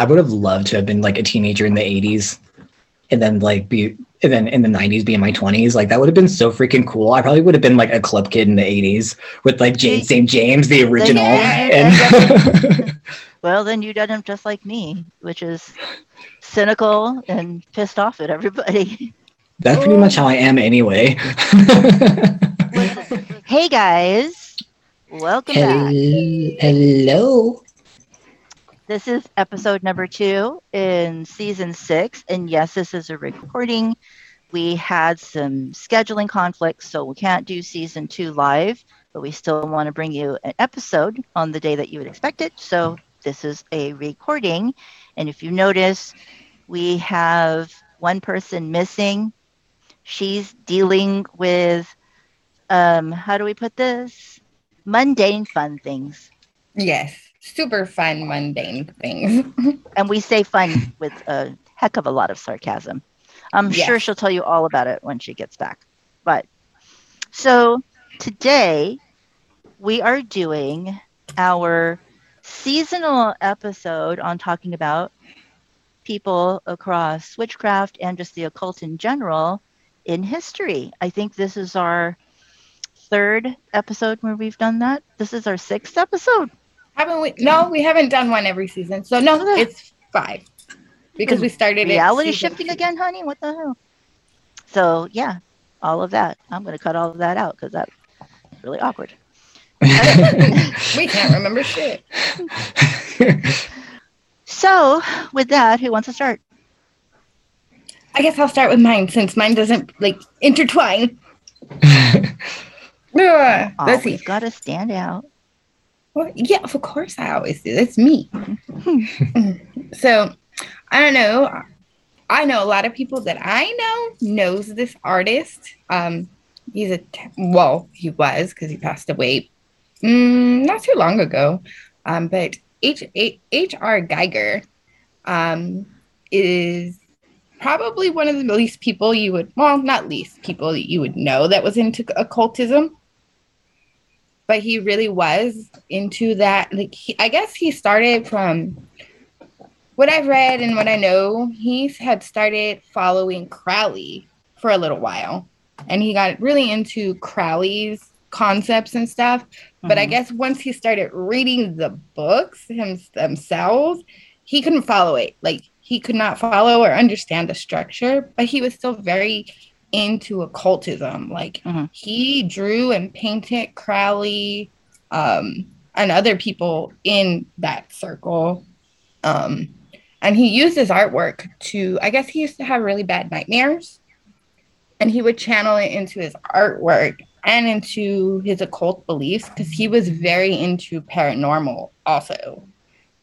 I would have loved to have been like a teenager in the 80s and then like be and then in the 90s be in my 20s. Like that would have been so freaking cool. I probably would have been like a club kid in the 80s with like James St. James, the original. And well, then you done him just like me, which is cynical and pissed off at everybody. That's pretty much how I am anyway. hey guys, welcome back. Hello. This is episode number two in season six. And yes, this is a recording. We had some scheduling conflicts, so we can't do season two live, but we still want to bring you an episode on the day that you would expect it. So this is a recording. And if you notice, we have one person missing. She's dealing with, um, how do we put this? Mundane fun things. Yes super fun, mundane things. and we say fun with a heck of a lot of sarcasm. I'm yes. sure she'll tell you all about it when she gets back. But so today we are doing our seasonal episode on talking about people across witchcraft and just the occult in general in history. I think this is our third episode where we've done that. This is our sixth episode. Haven't we? No, we haven't done one every season. So no, it's five because we started reality shifting two. again, honey. What the hell? So yeah, all of that. I'm going to cut all of that out because that's really awkward. we can't remember shit. so with that, who wants to start? I guess I'll start with mine since mine doesn't like intertwine. uh, let's see. Got to stand out. Well, yeah, of course I always do. That's me. so I don't know. I know a lot of people that I know knows this artist. Um, he's a well, he was because he passed away mm, not too long ago. Um, but H H R Giger um, is probably one of the least people you would well, not least people that you would know that was into occultism but he really was into that. Like, he, I guess he started from what I've read and what I know. He had started following Crowley for a little while, and he got really into Crowley's concepts and stuff. Mm-hmm. But I mm-hmm. guess once he started reading the books him, themselves, he couldn't follow it. Like he could not follow or understand the structure, but he was still very into occultism. Like mm-hmm. he drew and painted Crowley um, and other people in that circle. Um, and he used his artwork to, I guess he used to have really bad nightmares. And he would channel it into his artwork and into his occult beliefs because he was very into paranormal also.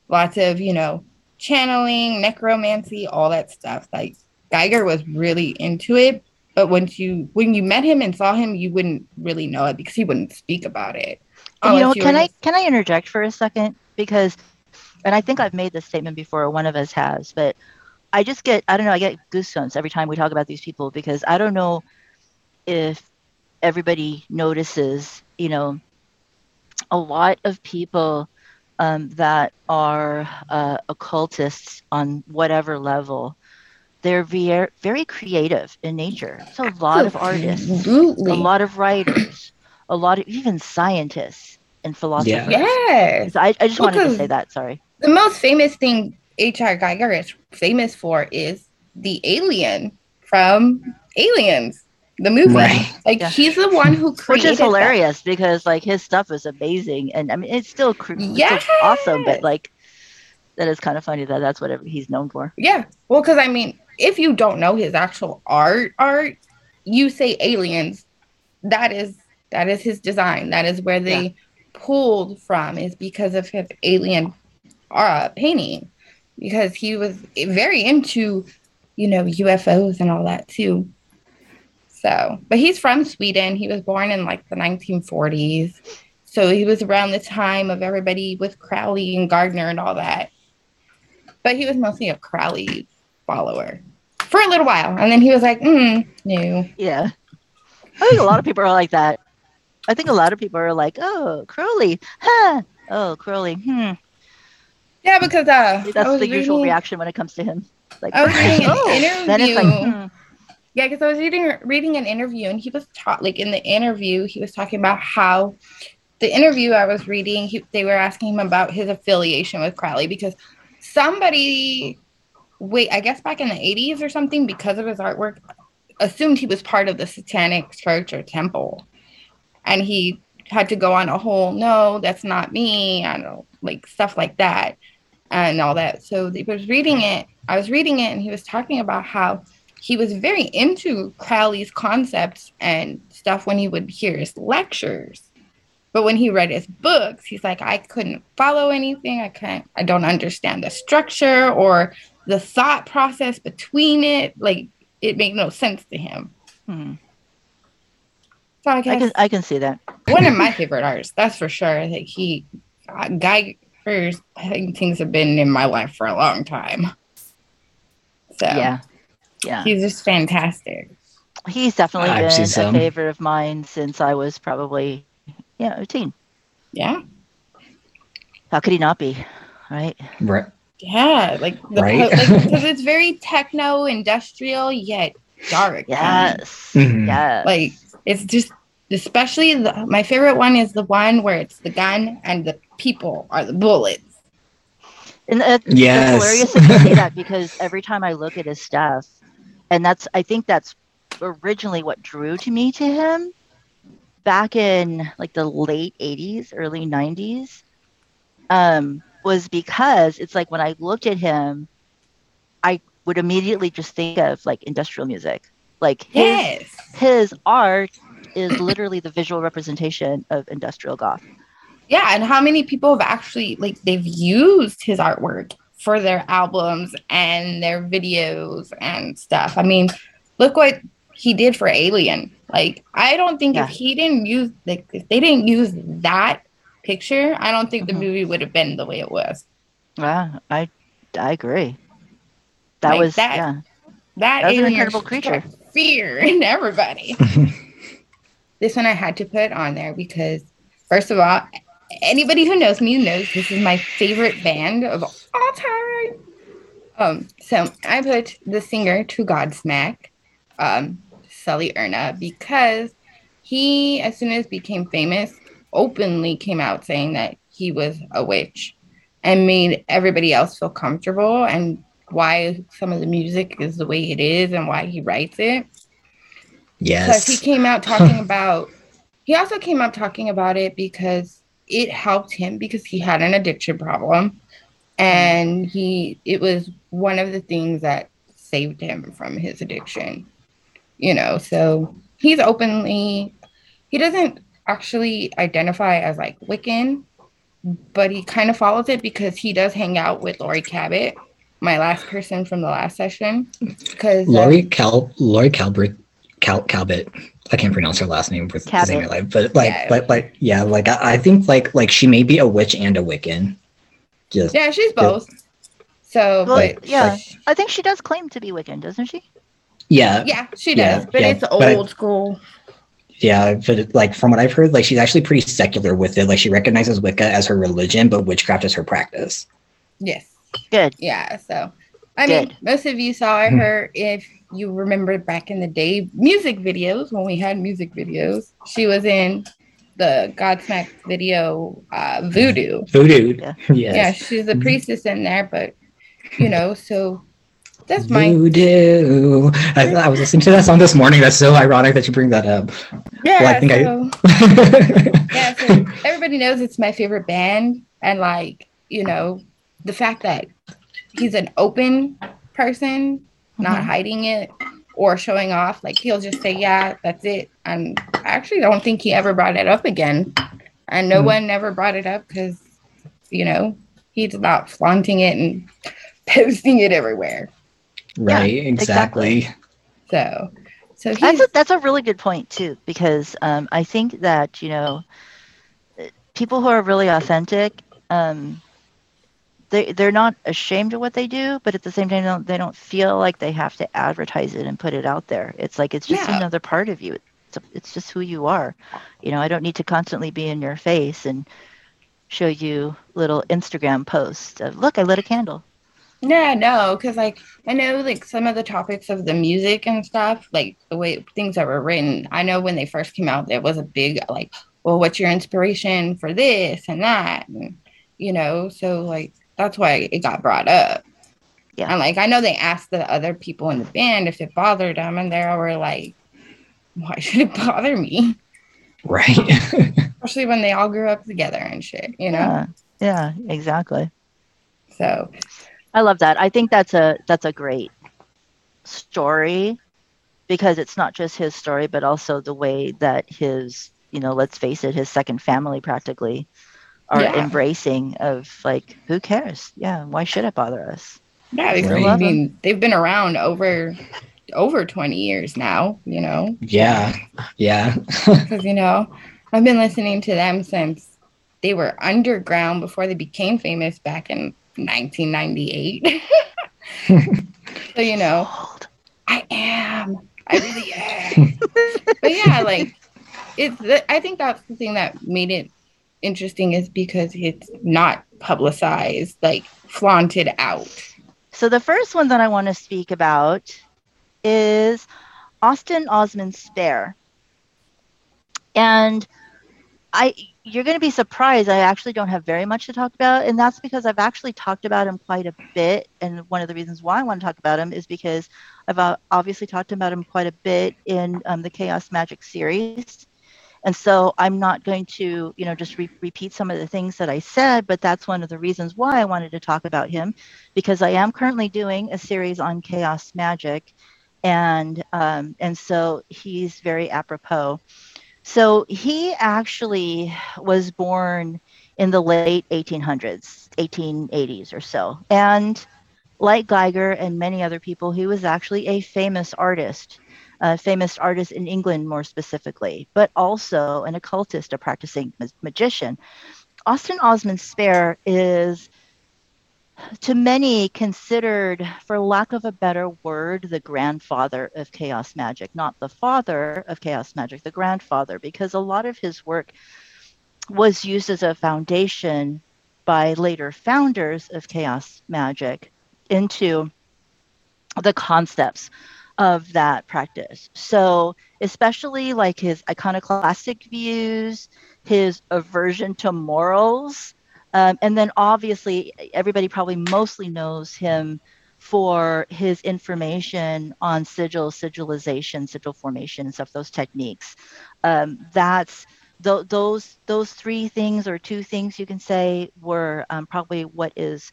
Lots of, you know, channeling, necromancy, all that stuff. Like Giger was really into it but once you when you met him and saw him, you wouldn't really know it because he wouldn't speak about it. You know, can I can I interject for a second because, and I think I've made this statement before. One of us has, but I just get I don't know I get goosebumps every time we talk about these people because I don't know if everybody notices. You know, a lot of people um, that are uh, occultists on whatever level they're very, very creative in nature. So a lot of artists, Absolutely. a lot of writers, a lot of even scientists and philosophers. Yeah. Yes. I, I just wanted to say that. Sorry. The most famous thing H.R. Giger is famous for is the alien from Aliens, the movie. Right. Like yeah. he's the one who created Which is hilarious that. because like his stuff is amazing and I mean it's still, cr- yes. still awesome, but like that is kind of funny that that's what he's known for. Yeah. Well, because I mean, if you don't know his actual art art you say aliens that is that is his design. That is where they yeah. pulled from is because of his alien uh, painting. Because he was very into you know ufos and all that too. So but he's from sweden. He was born in like the 1940s so he was around the time of everybody with crowley and gardner and all that. But he was mostly a crowley follower for a little while. And then he was like, mm, no. Yeah. I think a lot of people are like that. I think a lot of people are like, oh, Crowley, huh? Oh, Crowley, hmm. Yeah, because uh, That's the usual reaction when it comes to him. Like, I was reading an oh, then it's like, interview. hmm, Yeah, because I was reading reading an interview, and he was taught like in the interview, he was talking about how the interview I was reading, he, they were asking him about his affiliation with Crowley because somebody, wait, I guess back in the '80s or something, because of his artwork, assumed he was part of the Satanic Church or Temple, and he had to go on a whole no, that's not me, I don't like stuff like that, and all that. So he was reading it. I was reading it, and he was talking about how he was very into Crowley's concepts and stuff when he would hear his lectures. But when he read his books, he's like, I couldn't follow anything. I can't, I don't understand the structure or the thought process between it. Like it made no sense to him. hmm. So I I can I can see that. one of my favorite artists, that's for sure. I think he, uh, think things have been in my life for a long time. So Yeah, yeah. he's just fantastic. He's definitely I've been a some. favorite of mine since I was probably yeah a teen. Yeah. How could he not be? Right? Right. Yeah, like the Right? because it's very techno industrial yet dark. Yes. Mhm. Yes. like it's just especially the, my favorite one is the one where it's the gun and the people are the bullets. And uh, Yes. hilarious that you say that because every time I look at his stuff, and that's I think that's originally what drew to me to him back in like the late 80s, early 90s, um, was because it's like when I looked at him, I would immediately just think of like industrial music. Like his Yes. his art is literally the visual representation of industrial goth. Yeah, and how many people have actually like they've used his artwork for their albums and their videos and stuff. I mean, look what he did for Alien. Like, I don't think Yeah. if he didn't use like if they didn't use that picture, I don't think Mhm. the movie would have been the way it was. Yeah, I I agree. That Like was that- yeah. That, That was an incredible creature. Fear in everybody. this one I had to put on there because, first of all, anybody who knows me knows this is my favorite band of all time. Um, so I put the singer to Godsmack, um, Sully Erna, because he, as soon as became famous, openly came out saying that he was a witch and made everybody else feel comfortable and why some of the music is the way it is and why he writes it Yes. because he came out talking about he also came out talking about it because it helped him because he had an addiction problem and he it was one of the things that saved him from his addiction you know so he's openly he doesn't actually identify as like wiccan but he kind of follows it because he does hang out with Laurie Cabot, my last person from the last session. Because uh, Laurie Cal Laurie Calbert Cal Calbit. I can't pronounce her last name with Cabot. saying it like, but like, Yeah. but like, yeah, like I, I think like like she may be a witch and a Wiccan. Just Yeah, she's both. So, Well, but yeah. I think she does claim to be Wiccan, doesn't she? yeah, yeah, she Yeah, does. but yeah, it's but I- old school. Yeah. But like from what I've heard, like she's actually pretty secular with it. Like she recognizes Wicca as her religion, but witchcraft is her practice. Yes. Good. Yeah. So, I mean, most of you saw Hmm. her if you remember back in the day music videos when we had music videos. She was in the Godsmack video uh, Voodoo. Voodoo. Yeah. Yes. Yeah, she's a Mhm. priestess in there, but you know, so that's my Voodoo. I, I was listening to that song this morning. That's so ironic that you bring that up. yeah. Well, I think I- yeah, so everybody knows it's my favorite band, and like you know, the fact that he's an open person, not Mhm. hiding it or showing off. Like he'll just say, "Yeah, that's it," and I actually don't think he ever brought it up again, and no Mhm. one ever brought it up because you know he's not flaunting it and posting it everywhere. Right. exactly. exactly. So, so That's a, that's a really good point too, because um, I think that you know, people who are really authentic, um, they they're not ashamed of what they do, but at the same time, they don't, they don't feel like they have to advertise it and put it out there. It's like it's just Yeah. another part of you. It's it's just who you are. You know, I don't need to constantly be in your face and show you little Instagram posts of look, I lit a candle. Yeah, no, because like I know like some of the topics of the music and stuff, like the way things that were written. I know when they first came out, there was a big like, well, what's your inspiration for this and that, and you know, so like that's why it got brought up. Yeah, and like I know they asked the other people in the band if it bothered them, and they were like, why should it bother me? Right. Especially when they all grew up together and shit, you know. Yeah, yeah exactly. So I love that. I think that's a that's a great story because it's not just his story, but also the way that his, you know, let's face it, his second family practically are yeah. embracing of like, who cares? Yeah, why should it bother us? Yeah, right. I mean, they've been around over over 20 years now, you know. Yeah. Yeah. Because, you know, I've been listening to them since they were underground before they became famous back in 1998. so, you know, I am. I really am. but yeah, like, it's, I think that's the thing that made it interesting is because it's not publicized, like, flaunted out. So, the first one that I want to speak about is Austin Osman Spare. And I you're going to be surprised. I actually don't have very much to talk about, and that's because I've actually talked about him quite a bit. And one of the reasons why I want to talk about him is because I've uh, obviously talked about him quite a bit in um, the Chaos Magic series. And so I'm not going to, you know, just re- repeat some of the things that I said, but that's one of the reasons why I wanted to talk about him, because I am currently doing a series on Chaos Magic, and um, and so he's very apropos. So he actually was born in the late 1800s, 1880s or so. And like Giger and many other people, he was actually a famous artist, a famous artist in England more specifically, but also an occultist, a practicing ma- magician. Austin Osman Spare is to many considered, for lack of a better word, the grandfather of chaos magic, not the father of chaos magic, the grandfather, because a lot of his work was used as a foundation by later founders of chaos magic into the concepts of that practice. So, especially like his iconoclastic views, his aversion to morals, um, and then obviously, everybody probably mostly knows him for his information on sigil, sigilization, sigil formation, and stuff. Those techniques. Um, that's th- those those three things or two things you can say were um, probably what is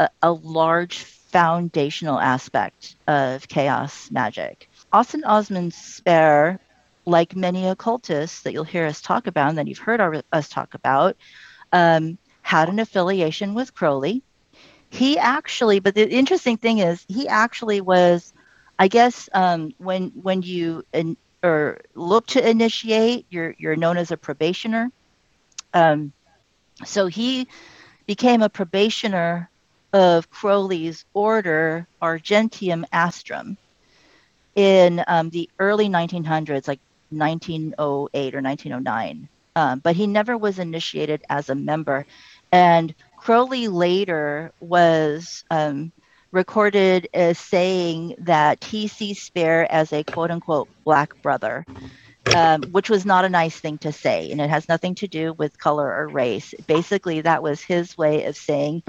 a, a large foundational aspect of chaos magic. Austin Osman Spare, like many occultists that you'll hear us talk about and that you've heard our, us talk about, um, had an affiliation with Crowley. He actually, but the interesting thing is, he actually was, I guess, um, when when you in, or look to initiate, you're you're known as a probationer. Um, so he became a probationer of Crowley's order Argenteum Astrum in um, the early 1900s, like 1908 or 1909. Um, but he never was initiated as a member. And Crowley later was um, recorded as saying that he sees Spare as a quote unquote black brother, um, which was not a nice thing to say. And it has nothing to do with color or race. Basically, that was his way of saying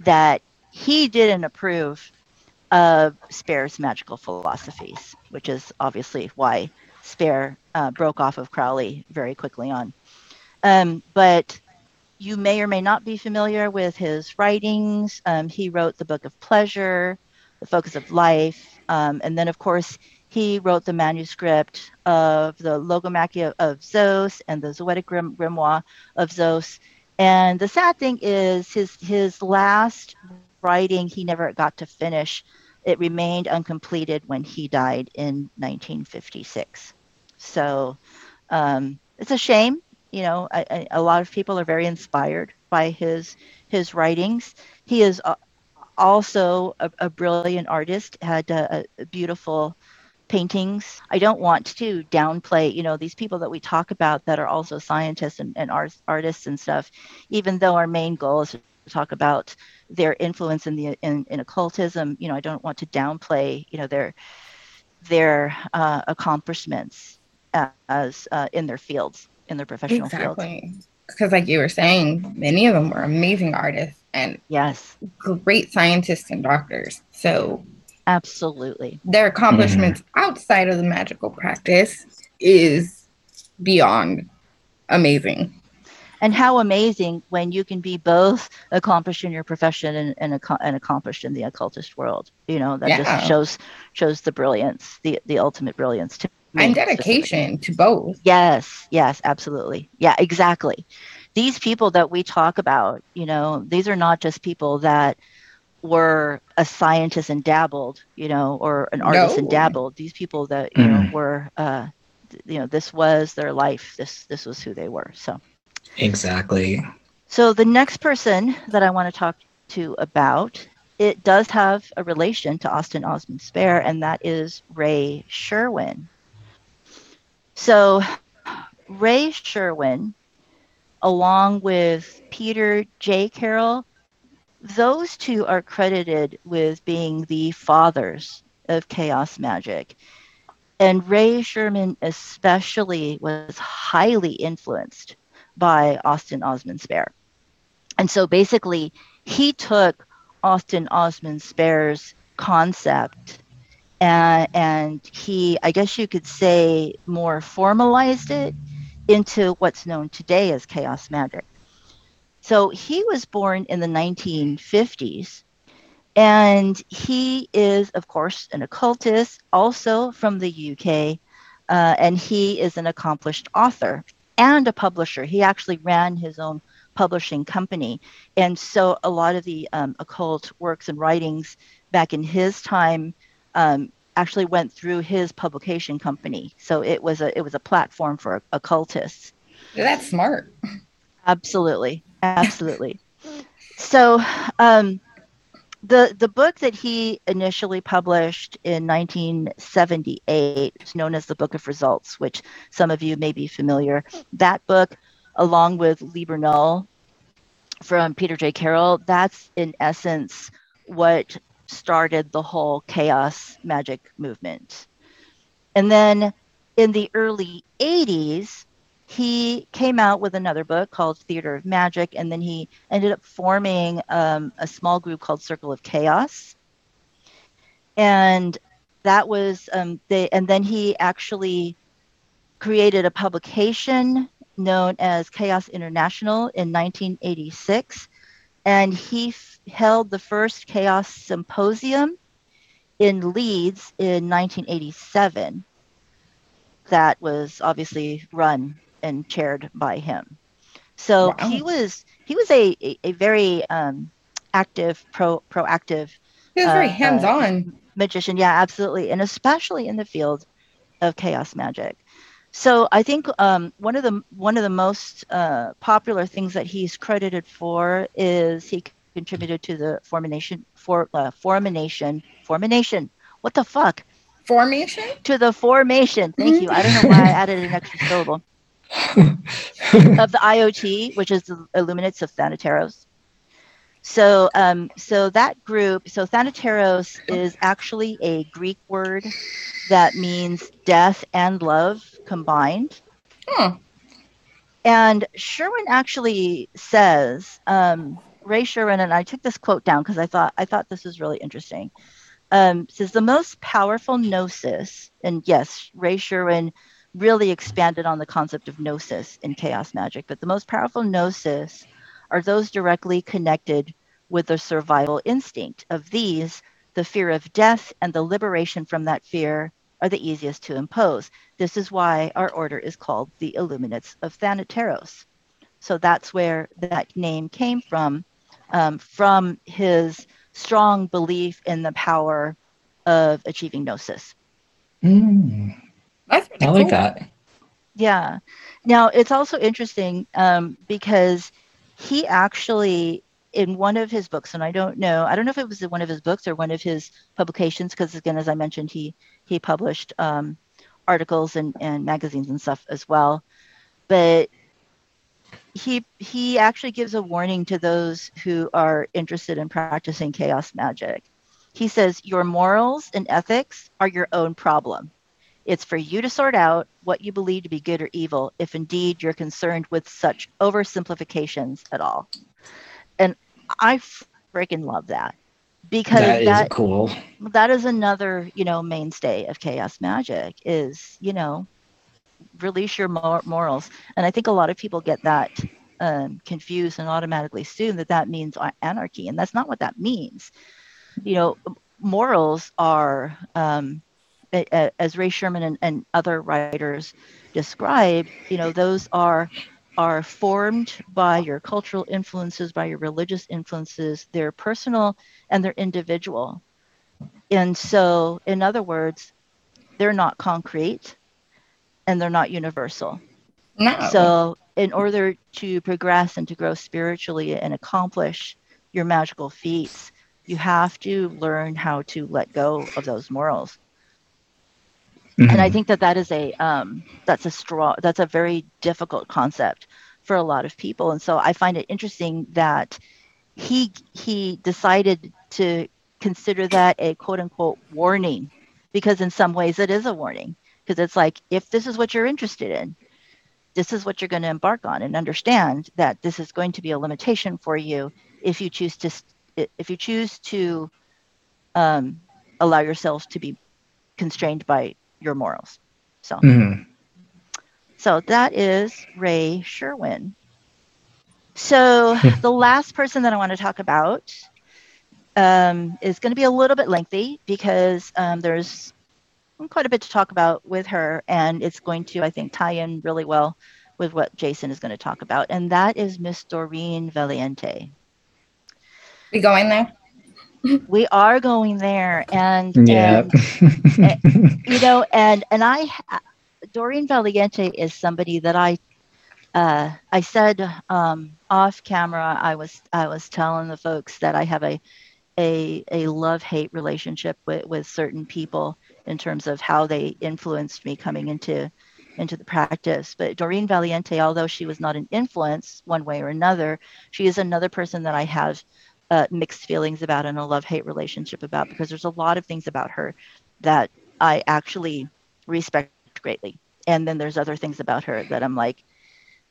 that he didn't approve of Spare's magical philosophies, which is obviously why Spare uh, broke off of Crowley very quickly on. Um, but you may or may not be familiar with his writings. Um, he wrote the Book of Pleasure, The Focus of Life, um, and then, of course, he wrote the manuscript of the Logomachia of Zeus and the Zoetic Grim- Grimoire of Zeus. And the sad thing is, his his last writing he never got to finish. It remained uncompleted when he died in 1956. So um, it's a shame you know, a, a, lot of people are very inspired by his his writings. He is also a, a brilliant artist. Had a, a, beautiful paintings. I don't want to downplay, you know, these people that we talk about that are also scientists and, and art, artists and stuff, even though our main goal is to talk about their influence in the in, in occultism. You know, I don't want to downplay, you know, their their uh, accomplishments as uh, in their fields, in their professional exactly. fields. Because, like you were saying, many of them were amazing artists and yes, great scientists and doctors. So Absolutely. Their accomplishments mm-hmm. outside of the magical practice is beyond amazing. And how amazing when you can be both accomplished in your profession and, and, and accomplished in the occultist world. You know, that yeah. just shows shows the brilliance, the the ultimate brilliance to. And dedication to both. Yes, yes, absolutely. Yeah, exactly. These people that we talk about, you know, these are not just people that were a scientist and dabbled, you know, or an artist no. and dabbled. These people that you mm. know were, uh, you know, this was their life. This this was who they were. So exactly. So the next person that I want to talk to about it does have a relation to Austin Osman Spare, and that is Ray Sherwin. So Ray Sherwin, along with Peter J. Carroll those two are credited with being the fathers of chaos magic. And Ray Sherwin, especially, was highly influenced by Austin Osman Spare. And so basically, he took Austin Osman Spare's concept and, and he, I guess you could say, more formalized it into what's known today as chaos magic. So he was born in the 1950s. And he is, of course, an occultist, also from the UK. Uh, and he is an accomplished author and a publisher. He actually ran his own publishing company. And so a lot of the um, occult works and writings back in his time um, actually went through his publication company. So it was a it was a platform for occultists. That's smart. Absolutely. Absolutely. So, um, the the book that he initially published in 1978 is known as the Book of Results, which some of you may be familiar. That book, along with Liber Null from Peter J. Carroll, that's in essence what started the whole chaos magic movement. And then in the early 80s, he came out with another book called Theater of Magic, and then he ended up forming um, a small group called Circle of Chaos. And that was um, they, and then he actually created a publication known as Chaos International in 1986, and he f- held the first Chaos Symposium in Leeds in 1987. That was obviously run and chaired by him. So wow. he was he was a a, a very um, active pro proactive. He was uh, very hands on uh, magician. Yeah, absolutely, and especially in the field of chaos magic. So I think um, one of the one of the most uh, popular things that he's credited for is he contributed to the formation for uh, formation formation. What the fuck? Formation? To the formation. Thank you. I don't know why I added an extra syllable. of the IoT, which is the Illuminates of Thanateros. So, um, so that group, so Thanateros is actually a Greek word that means death and love combined. Hmm. And Sherwin actually says, um, Ray Sherwin, and I took this quote down because I thought I thought this was really interesting. Um, says the most powerful gnosis, and yes, Ray Sherwin really expanded on the concept of gnosis in chaos magic. But the most powerful gnosis are those directly connected with the survival instinct. Of these, the fear of death and the liberation from that fear are the easiest to impose. This is why our order is called the Illuminates of Thanateros. So that's where that name came from, um, from his strong belief in the power of achieving gnosis. Mm. That's I like that. Yeah. Now it's also interesting um, because he actually in one of his books, and I don't know, I don't know if it was in one of his books or one of his publications, because again, as I mentioned, he he published um, articles and, and magazines and stuff as well. But he he actually gives a warning to those who are interested in practicing chaos magic. He says your morals and ethics are your own problem. It's for you to sort out what you believe to be good or evil, if indeed you're concerned with such oversimplifications at all. And I freaking love that because that that, is cool. that is another, you know, mainstay of chaos magic is, you know, release your mor- morals. And I think a lot of people get that um, confused and automatically assume that that means anarchy, and that's not what that means. You know, morals are, um, as Ray Sherwin and, and other writers describe, you know, those are are formed by your cultural influences, by your religious influences. They're personal and they're individual. And so, in other words, they're not concrete and they're not universal. No. So, in order to progress and to grow spiritually and accomplish your magical feats, you have to learn how to let go of those morals. And I Mhm. think that that is a um, that's a straw that's a very difficult concept for a lot of people. And so I find it interesting that he he decided to consider that a quote unquote warning because in some ways it is a warning because it's like if this is what you're interested in this is what you're going to embark on and understand that this is going to be a limitation for you if you choose to if you choose to um, allow yourself to be constrained by your morals so Mhm. so that is Ray Sherwin. So the last person that I want to talk about um, is going to be a little bit lengthy because um, there's quite a bit to talk about with her, and it's going to, I think, tie in really well with what Jason is going to talk about, and that is Miss Doreen Valiente. we going there? We are going there, and Yeah. and you know, and and I, Doreen Valiente is somebody that I, uh, I said um, off camera. I was I was telling the folks that I have a, a a love hate relationship with with certain people in terms of how they influenced me coming into into the practice. But Doreen Valiente, although she was not an influence one way or another, she is another person that I have uh, mixed feelings about and a love hate relationship about because there's a lot of things about her that I actually respect greatly. And then there's other things about her that I'm like,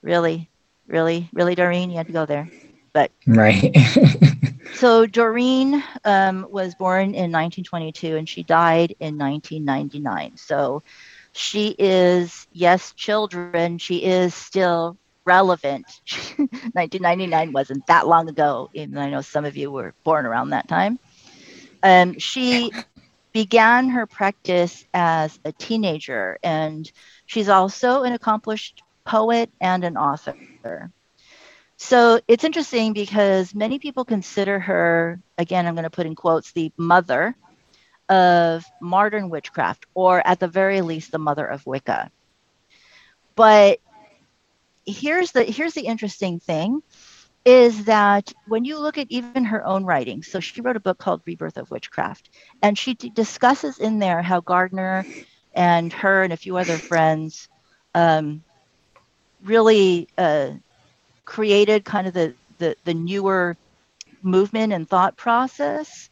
really, really, really, Doreen, you had to go there. But right. So Doreen um, was born in 1922 and she died in 1999. So she is, yes, children, she is still relevant. 1999 wasn't that long ago, even I know some of you were born around that time. Um, she began her practice as a teenager, and she's also an accomplished poet and an author. So it's interesting because many people consider her, again, I'm going to put in quotes, the mother of modern witchcraft, or at the very least, the mother of Wicca. But here's the here's the interesting thing is that when you look at even her own writing, so she wrote a book called Rebirth of Witchcraft, and she d- discusses in there how Gardner and her and a few other friends um, really uh, created kind of the, the the newer movement and thought process,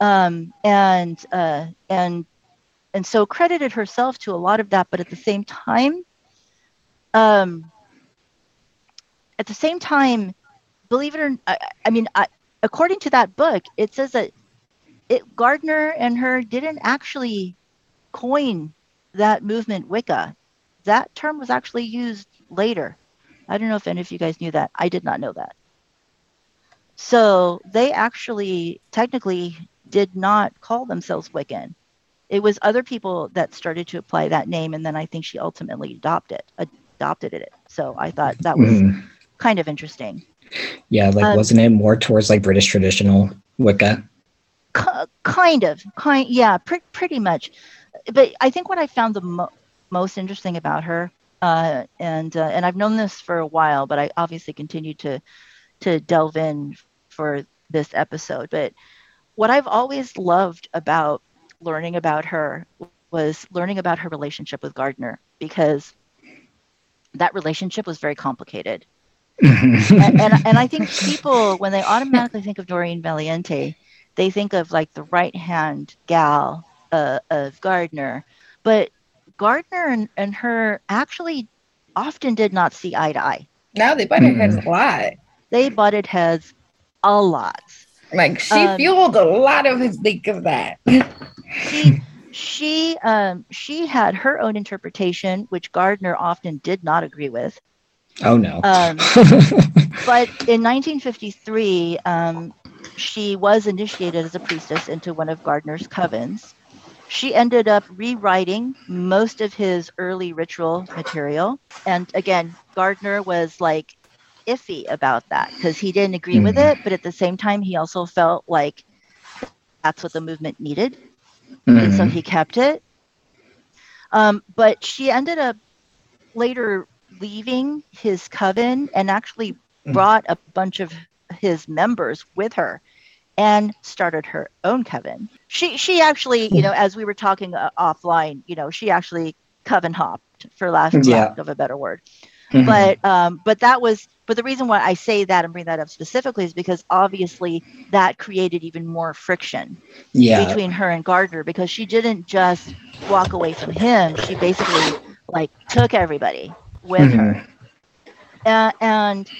um, and uh, and and so credited herself to a lot of that, but at the same time, um, at the same time, believe it or I, I mean, I, according to that book, it says that it Gardner and her didn't actually coin that movement Wicca. That term was actually used later. I don't know if any of you guys knew that. I did not know that. So they actually technically did not call themselves Wiccan. It was other people that started to apply that name, and then I think she ultimately adopted adopted it. So I thought that was Mhm. kind of interesting. Yeah, like Um, wasn't it more towards like British traditional Wicca? Kind of, kind, yeah, pre- pretty much. But I think what I found the mo- most interesting about her, uh, and uh, and I've known this for a while, but I obviously continue to to delve in for this episode. But what I've always loved about learning about her was learning about her relationship with Gardner because that relationship was very complicated. and, and, and I think people, when they automatically think of Doreen Valiente, they think of like the right hand gal uh, of Gardner. But Gardner and, and her actually often did not see eye to eye. No, they butted mm. heads a lot. They butted heads a lot. Like she um, fueled a lot of his think of that. she she um she had her own interpretation, which Gardner often did not agree with. Oh no. Um, but in 1953, um, she was initiated as a priestess into one of Gardner's covens. She ended up rewriting most of his early ritual material. And again, Gardner was like iffy about that because he didn't agree mm. with it. But at the same time, he also felt like that's what the movement needed. Mm. And so mm-hmm. he kept it. Um, but she ended up later leaving his coven and actually mm. brought a bunch of his members with her and started her own coven. She she actually, you know, as we were talking uh, offline, you know, she actually coven hopped for lack, yeah. lack of a better word. Mm-hmm. But um, but that was but the reason why I say that and bring that up specifically is because obviously that created even more friction yeah. between her and Gardner because she didn't just walk away from him. She basically like took everybody with mm-hmm. her. Uh, and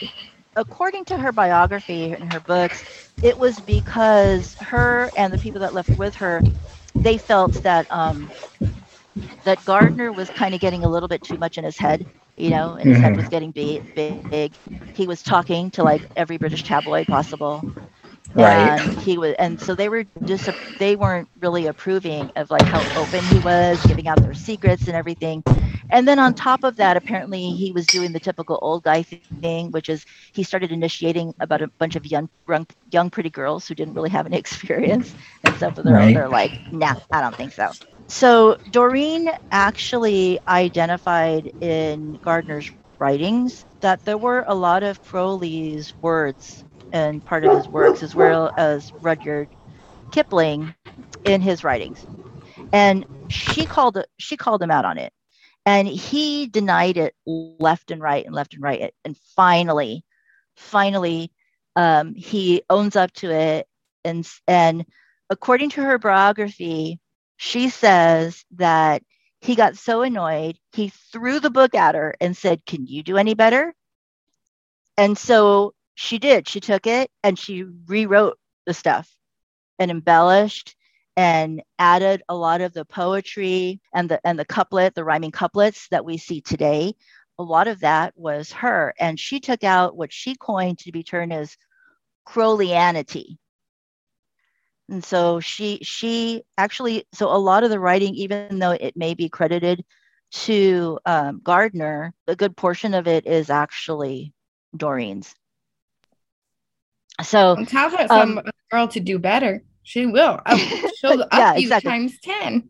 according to her biography and her books, it was because her and the people that left with her, they felt that um, that Gardner was kind of getting a little bit too much in his head, you know, and his mm-hmm. head was getting big, big, big. He was talking to like every British tabloid possible. Right. And he was, and so they were just, they weren't really approving of like how open he was, giving out their secrets and everything. And then on top of that, apparently he was doing the typical old guy thing, which is he started initiating about a bunch of young, young, young pretty girls who didn't really have any experience. And they're, right. they're like, nah, I don't think so. So Doreen actually identified in Gardner's writings that there were a lot of Crowley's words and part of his works, as well as Rudyard Kipling in his writings. And she called she called him out on it. And he denied it left and right and left and right. And finally finally um, he owns up to it. And and according to her biography she says that he got so annoyed he threw the book at her and said can you do any better and so she did she took it and she rewrote the stuff and embellished and added a lot of the poetry and the and the couplet, the rhyming couplets that we see today. A lot of that was her, and she took out what she coined to be termed as Crowleyanity. And so she she actually so a lot of the writing, even though it may be credited to um, Gardner, a good portion of it is actually Doreen's. So tell her some um, girl to do better. She will. She'll yeah, up exactly. times ten.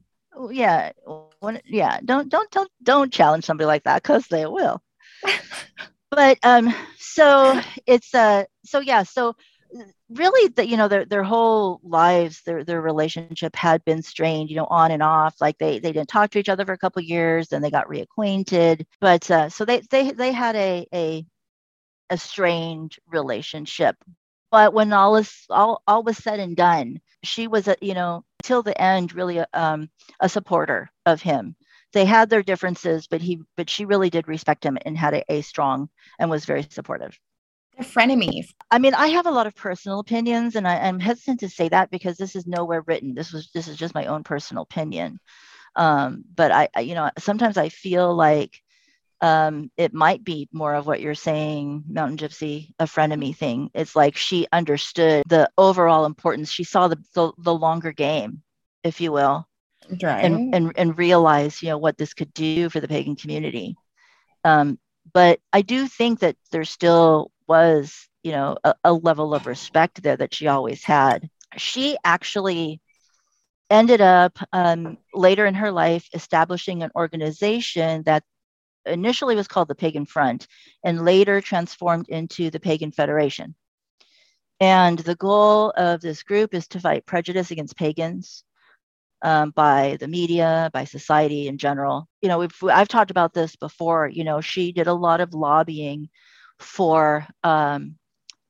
Yeah, when, yeah. Don't don't don't don't challenge somebody like that because they will. but um, so it's uh, so yeah, so really that you know their their whole lives their their relationship had been strained you know on and off like they they didn't talk to each other for a couple years then they got reacquainted but uh, so they they they had a a a strained relationship but when all is all, all was said and done she was a you know till the end really a, um, a supporter of him. They had their differences but he but she really did respect him and had a, a strong and was very supportive they're frenemies i mean i have a lot of personal opinions and I, i'm hesitant to say that because this is nowhere written this was this is just my own personal opinion um, but I, I you know sometimes i feel like um, it might be more of what you're saying, Mountain Gypsy, a frenemy thing. It's like she understood the overall importance. She saw the the, the longer game, if you will, right. and, and and realize you know what this could do for the pagan community. Um, but I do think that there's still was you know a, a level of respect there that she always had. She actually ended up um, later in her life establishing an organization that initially was called the Pagan Front and later transformed into the Pagan Federation. And the goal of this group is to fight prejudice against pagans um, by the media, by society in general. You know, I've talked about this before. You know, she did a lot of lobbying for um,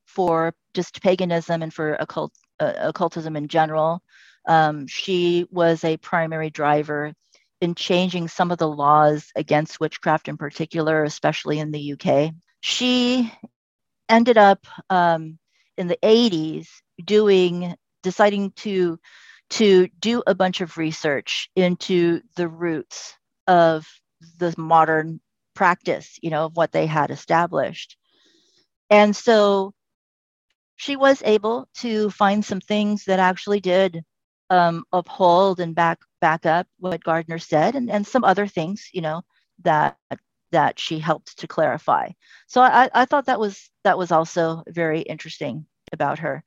for just paganism and for occult uh, occultism in general. Um, she was a primary driver in changing some of the laws against witchcraft in particular, especially in the UK. She ended up um, in the 80s doing deciding to to do a bunch of research into the roots of the modern practice you know of what they had established and so she was able to find some things that actually did um, uphold and back back up what Gardner said, and, and some other things, you know, that that she helped to clarify. So I, I thought that was that was also very interesting about her.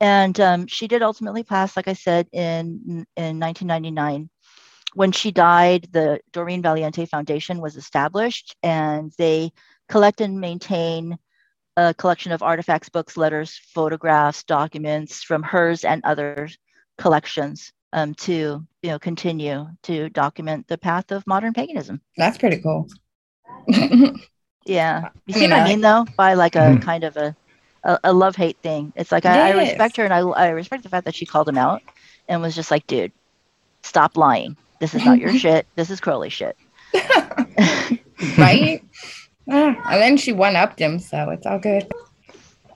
And um, she did ultimately pass, like I said, in in 1999. When she died, the Doreen Valiente Foundation was established, and they collect and maintain a collection of artifacts, books, letters, photographs, documents from hers and other collections um, to you know continue to document the path of modern paganism. That's pretty cool. yeah, you I see mean, what I mean though by like a mm-hmm. kind of a a, a love hate thing. It's like I, I, respect her and I I respect the fact that she called him out and was just like, dude, stop lying. This is not your shit. This is Crowley shit. right? Mm, and then she one upped him, so it's all good.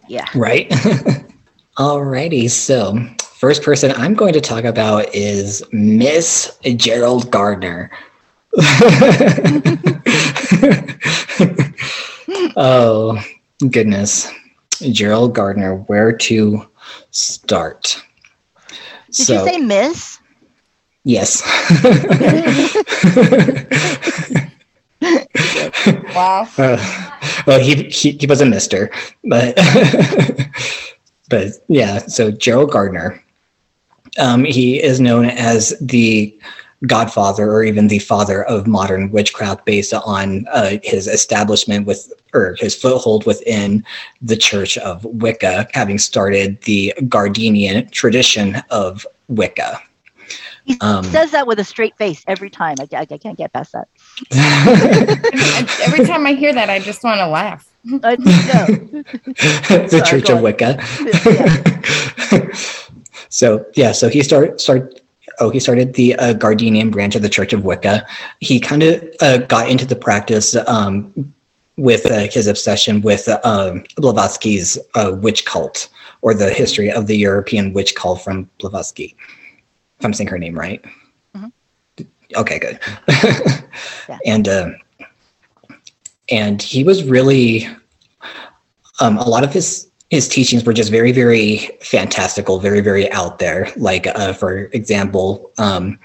Yeah. Right. Alrighty, so first person I'm going to talk about is Miss Gerald Gardner. oh, goodness. Gerald Gardner, where to start? Did so, you say Miss? Yes. wow. Uh, well, he, he, he was a mister, but but yeah, so Gerald Gardner. Um, he is known as the godfather or even the father of modern witchcraft based on uh, his establishment with or his foothold within the church of wicca having started the gardnerian tradition of wicca he um, says that with a straight face every time i, I, I can't get past that every time i hear that i just want to laugh I the Sorry, Church of Wicca. Yeah. so yeah, so he started start. Oh, he started the uh, Gardnerian branch of the Church of Wicca. He kind of uh, got into the practice um, with uh, his obsession with um, Blavatsky's uh, witch cult, or the history of the European witch cult from Blavatsky. If I'm saying her name right. Mm-hmm. Okay, good. yeah. And uh, and he was really um, a lot of his his teachings were just very very fantastical very very out there like uh, for example um,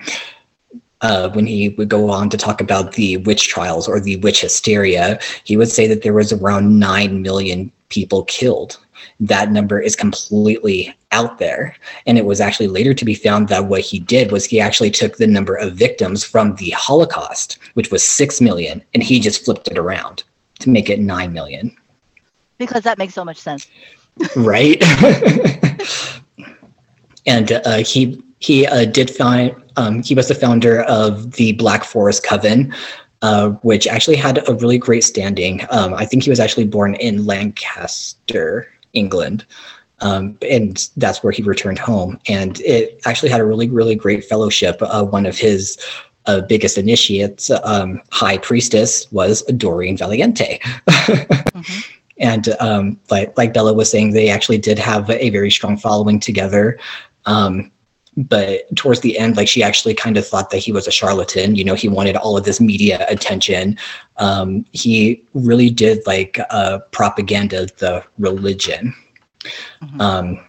uh, when he would go on to talk about the witch trials or the witch hysteria he would say that there was around 9 million people killed that number is completely out there. And it was actually later to be found that what he did was he actually took the number of victims from the Holocaust, which was 6 million, and he just flipped it around to make it 9 million. Because that makes so much sense. right? and uh, he he uh, did find um, he was the founder of the Black Forest Coven, uh, which actually had a really great standing. Um, I think he was actually born in Lancaster, England. Um, and that's where he returned home. And it actually had a really, really great fellowship. Uh, one of his uh, biggest initiates, um, High Priestess, was Doreen Valiente. mm-hmm. And um, like, like Bella was saying, they actually did have a very strong following together. Um, but towards the end, like she actually kind of thought that he was a charlatan. You know, he wanted all of this media attention. Um, he really did like uh, propaganda the religion. Mm-hmm. Um,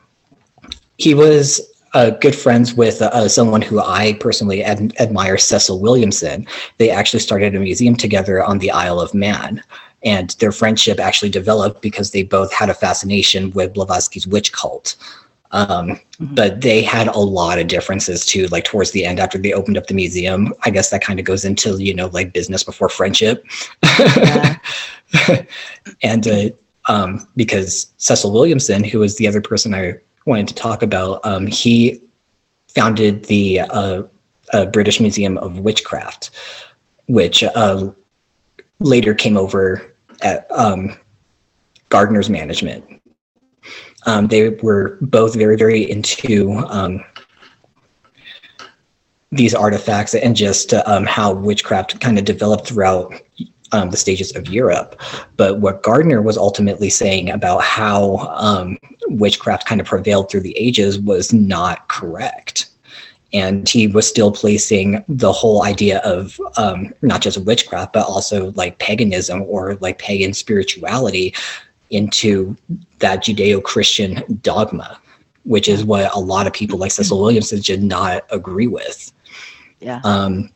he was uh, good friends with uh, someone who I personally ad- admire, Cecil Williamson. They actually started a museum together on the Isle of Man. And their friendship actually developed because they both had a fascination with Blavatsky's witch cult. Um, Mhm. But they had a lot of differences too. Like towards the end, after they opened up the museum, I guess that kind of goes into you know like business before friendship. Yeah. and uh, um, because Cecil Williamson, who was the other person I wanted to talk about, um, he founded the uh, uh, British Museum of Witchcraft, which uh, later came over at um, Gardner's management. Um, they were both very, very into um, these artifacts and just um, how witchcraft kind of developed throughout um, the stages of Europe. But what Gardner was ultimately saying about how um, witchcraft kind of prevailed through the ages was not correct. And he was still placing the whole idea of um, not just witchcraft, but also like paganism or like pagan spirituality into that Judeo Christian dogma, which is what a lot of people like Cecil Williamson did not agree with. Yeah. Um,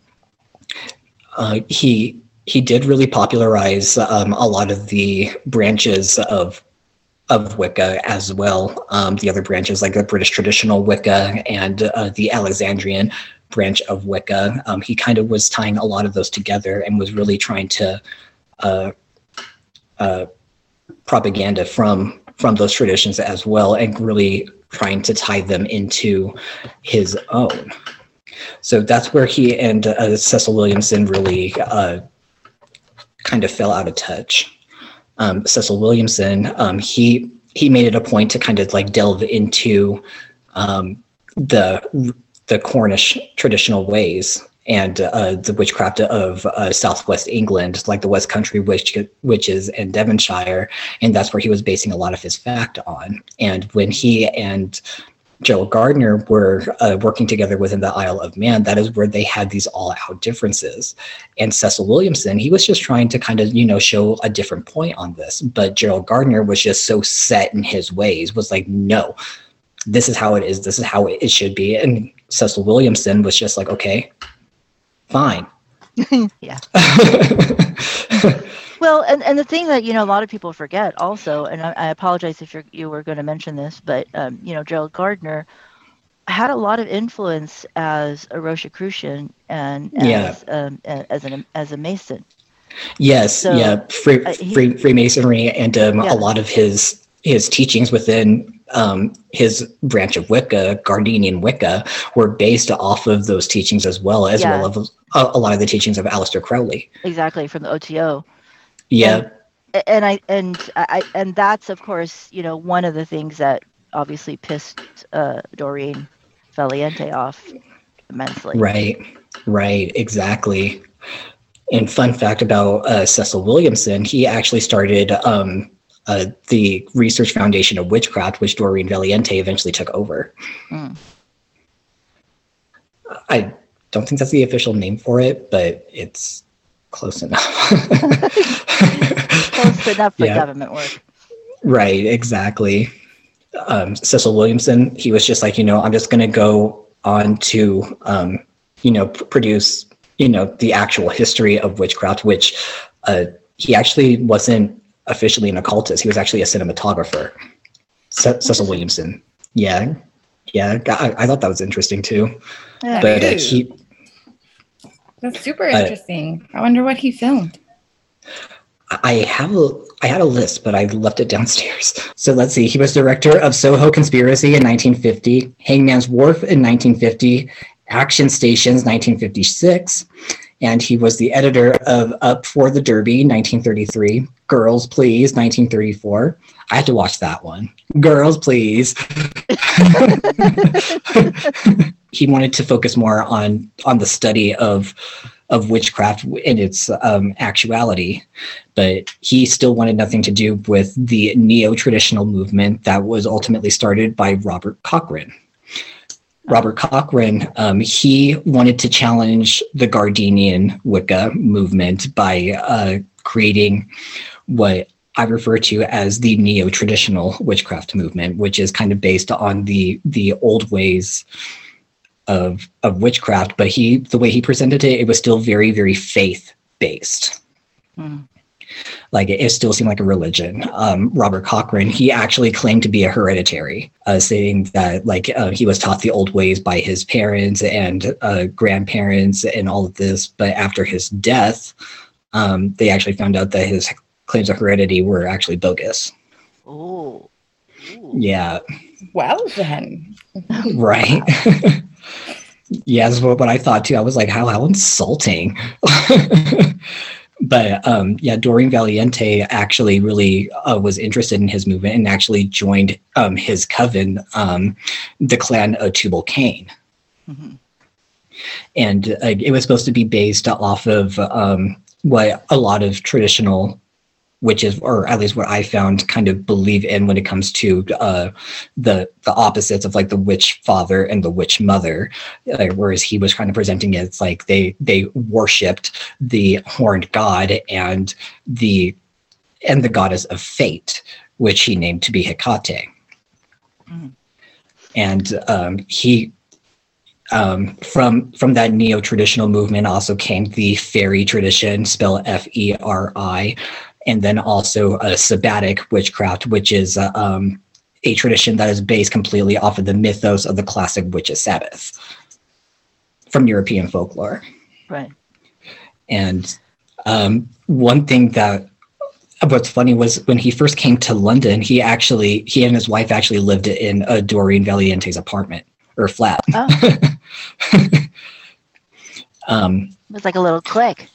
uh, he he did really popularize um, a lot of the branches of of Wicca as well. Um, the other branches, like the British traditional Wicca and uh, the Alexandrian branch of Wicca, um, he kind of was tying a lot of those together and was really trying to uh, uh, propaganda from from those traditions as well, and really trying to tie them into his own. So that's where he and uh, Cecil Williamson really uh, kind of fell out of touch. Um, Cecil Williamson, um, he he made it a point to kind of like delve into um, the the Cornish traditional ways and uh, the witchcraft of uh, southwest England, like the West Country witch, witches and Devonshire, and that's where he was basing a lot of his fact on. And when he and Gerald Gardner were uh, working together within the Isle of Man, that is where they had these all-out differences. And Cecil Williamson, he was just trying to kind of, you know, show a different point on this. But Gerald Gardner was just so set in his ways, was like, no, this is how it is. This is how it should be. And Cecil Williamson was just like, okay, fine. yeah. Well, and, and the thing that you know a lot of people forget also, and I, I apologize if you you were going to mention this, but um, you know Gerald Gardner had a lot of influence as a Rosicrucian and as Yeah. um, a- as an as a Mason. Yes, So, yeah, free, uh, he- free, Freemasonry and um, Yeah. a lot of his his teachings within um, his branch of Wicca, Gardenian Wicca, were based off of those teachings as well, as Yeah. well as a, a lot of the teachings of Aleister Crowley. Exactly from the OTO. Yeah, A- and I and I and that's of course you know one of the things that obviously pissed uh, Doreen Valiente off immensely. right, right, exactly. And fun fact about uh, Cecil Williamson, he actually started um, uh, the Research Foundation of Witchcraft, which Doreen Valiente eventually took over. Mm. I don't think that's the official name for it, but it's close enough. Close enough for Yeah. government work. right, exactly. Um, Cecil Williamson, he was just like, you know, I'm just going to go on to, um, you know, p- produce, you know, the actual history of witchcraft, which uh, he actually wasn't officially an occultist. He was actually a cinematographer. Ce- Cecil Williamson. Yeah. Yeah. I, I thought that was interesting too. Yeah. But uh, he, That's super Uh, interesting. I wonder what he filmed. I have a I had a list, but I left it downstairs. So let's see. He was director of Soho Conspiracy in 1950, Hangman's Wharf in 1950, Action Stations 1956, and he was the editor of Up for the Derby 1933, Girls Please 1934. I had to watch that one. Girls Please. he wanted to focus more on on the study of of witchcraft in its um, actuality but he still wanted nothing to do with the neo-traditional movement that was ultimately started by Robert Cochrane. Robert Cochrane, um, he wanted to challenge the Gardenian Wicca movement by uh, creating what I refer to as the neo-traditional witchcraft movement, which is kind of based on the the old ways of of witchcraft. But he, the way he presented it, it was still very, very faith-based Mm. like it, it still seemed like a religion. Um, Robert Cochrane, he actually claimed to be a hereditary, uh, saying that like uh, he was taught the old ways by his parents and uh, grandparents and all of this. But after his death, um, they actually found out that his claims of heredity were actually bogus. Oh. Yeah. Well then. right. Yeah, that's what, what I thought too. I was like, how how insulting. but um, yeah, Doreen Valiente actually really uh, was interested in his movement and actually joined um, his coven, um, the clan of Tubal Cain. hmm And uh, it was supposed to be based off of um, what a lot of traditional witches, or at least what I found, kind of believe in when it comes to uh, the the opposites of like the witch father and the witch mother. Uh, whereas he was kind of presenting it as like they they worshipped the horned god and the and the goddess of fate, which he named to be Hecate. Mhm. And um, he um, from from that neo traditional movement also came the fairy tradition, spell F E R I, and then also a sabbatic witchcraft, which is uh, um, a tradition that is based completely off of the mythos of the classic witches' Sabbath from European folklore. Right. And um, one thing that what's funny was when he first came to London, he actually he and his wife actually lived in a Doreen Valiente's apartment or flat. Oh, um, it was like a little click.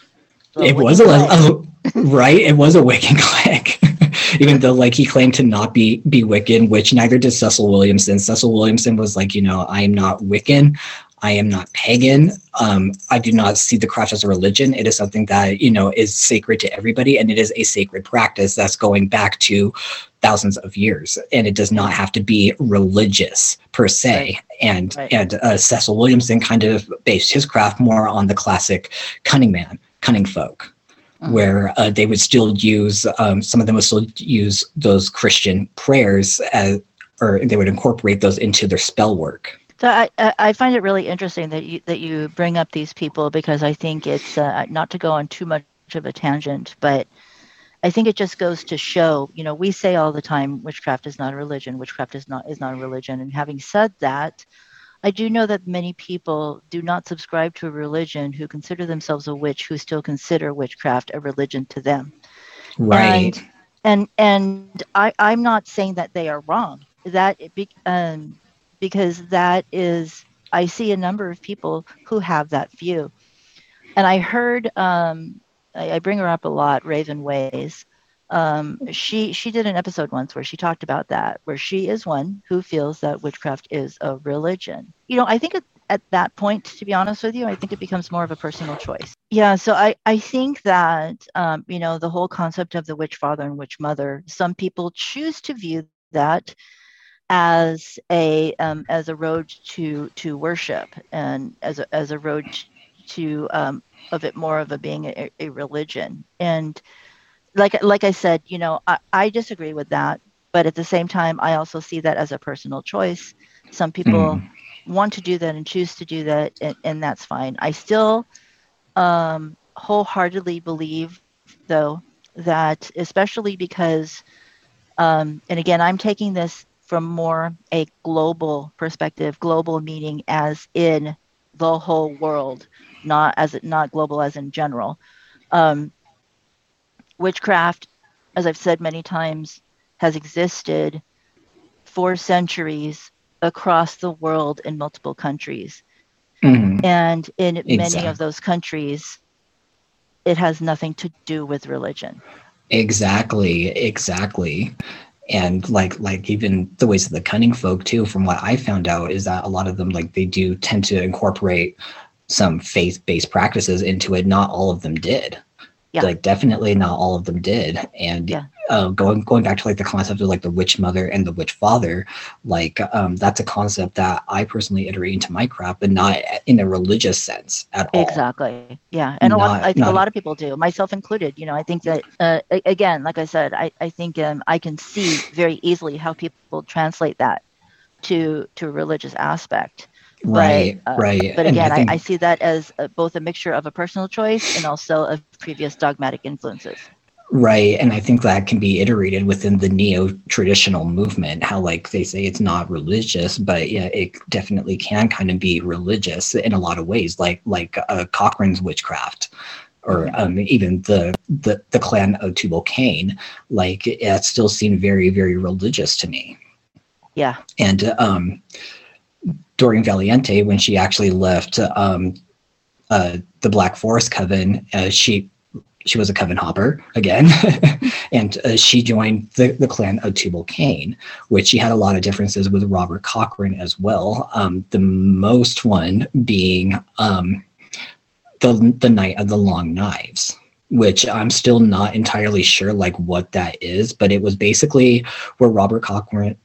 it was a little right. It was a Wiccan click, even though like he claimed to not be be Wiccan, which neither did Cecil Williamson. Cecil Williamson was like, you know, I am not Wiccan. I am not pagan. Um, I do not see the craft as a religion. It is something that you know is sacred to everybody, and it is a sacred practice that's going back to thousands of years, and it does not have to be religious per se. Right. And Right. and uh, Cecil Williamson kind of based his craft more on the classic cunning man, cunning folk. Where uh, they would still use um, some of them would still use those Christian prayers as, or they would incorporate those into their spell work. So I, I I find it really interesting that you that you bring up these people because I think it's uh, not to go on too much of a tangent, but I think it just goes to show, you know, we say all the time witchcraft is not a religion, witchcraft is not is not a religion, and having said that, I do know that many people do not subscribe to a religion who consider themselves a witch who still consider witchcraft a religion to them Right. and and I, I'm not saying that they are wrong. That be, um, because that is I see a number of people who have that view, and I heard um, I, I bring her up a lot, Raven Ways. Um, she she did an episode once where she talked about that, where she is one who feels that witchcraft is a religion. You know, I think at, at that point, to be honest with you, I think it becomes more of a personal choice. Yeah, so I, I think that um, you know the whole concept of the witch father and witch mother. Some people choose to view that as a um, as a road to to worship and as a, as a road to um, of it more of a being a, a religion. And like like I said, you know, I, I disagree with that, but at the same time, I also see that as a personal choice. Some people Mm. want to do that and choose to do that, and, and that's fine. I still um, wholeheartedly believe, though, that especially because, um, and again, I'm taking this from more a global perspective, global meaning as in the whole world, not as it not global as in general. Um, witchcraft, as I've said many times, has existed for centuries across the world in multiple countries. Mhm. And in many of those countries, it has nothing to do with religion. Exactly, exactly. And like like even the ways of the cunning folk too, from what I found out, is that a lot of them like they do tend to incorporate some faith-based practices into it. Not all of them did. Yeah. Like definitely not all of them did. And Yeah. uh, going going back to like the concept of like the witch mother and the witch father, like um, that's a concept that I personally iterate into my craft, but not in a religious sense at all. Exactly. Yeah. And a lot, I think a lot of people do, myself included. You know, I think that, uh, again, like I said, I, I think um, I can see very easily how people translate that to to a religious aspect. Right, uh, right. But again, I, think- I, see that as uh both a mixture of a personal choice and also of previous dogmatic influences. Right. And I think that can be iterated within the neo traditional movement, how like they say it's not religious, but yeah, it definitely can kind of be religious in a lot of ways, like like uh, Cochrane's witchcraft. Or um, even the, the the clan of Tubal Cain, like it still seemed very very religious to me. Yeah. And um, Doreen Valiente, when she actually left um, uh, the Black Forest Coven, uh, she she was a coven hopper again, and uh, she joined the, the clan of Tubal Cain, which she had a lot of differences with Robert Cochrane as well. Um, the most one being um, the the Night of the Long Knives, which I'm still not entirely sure like what that is, but it was basically where Robert Cochrane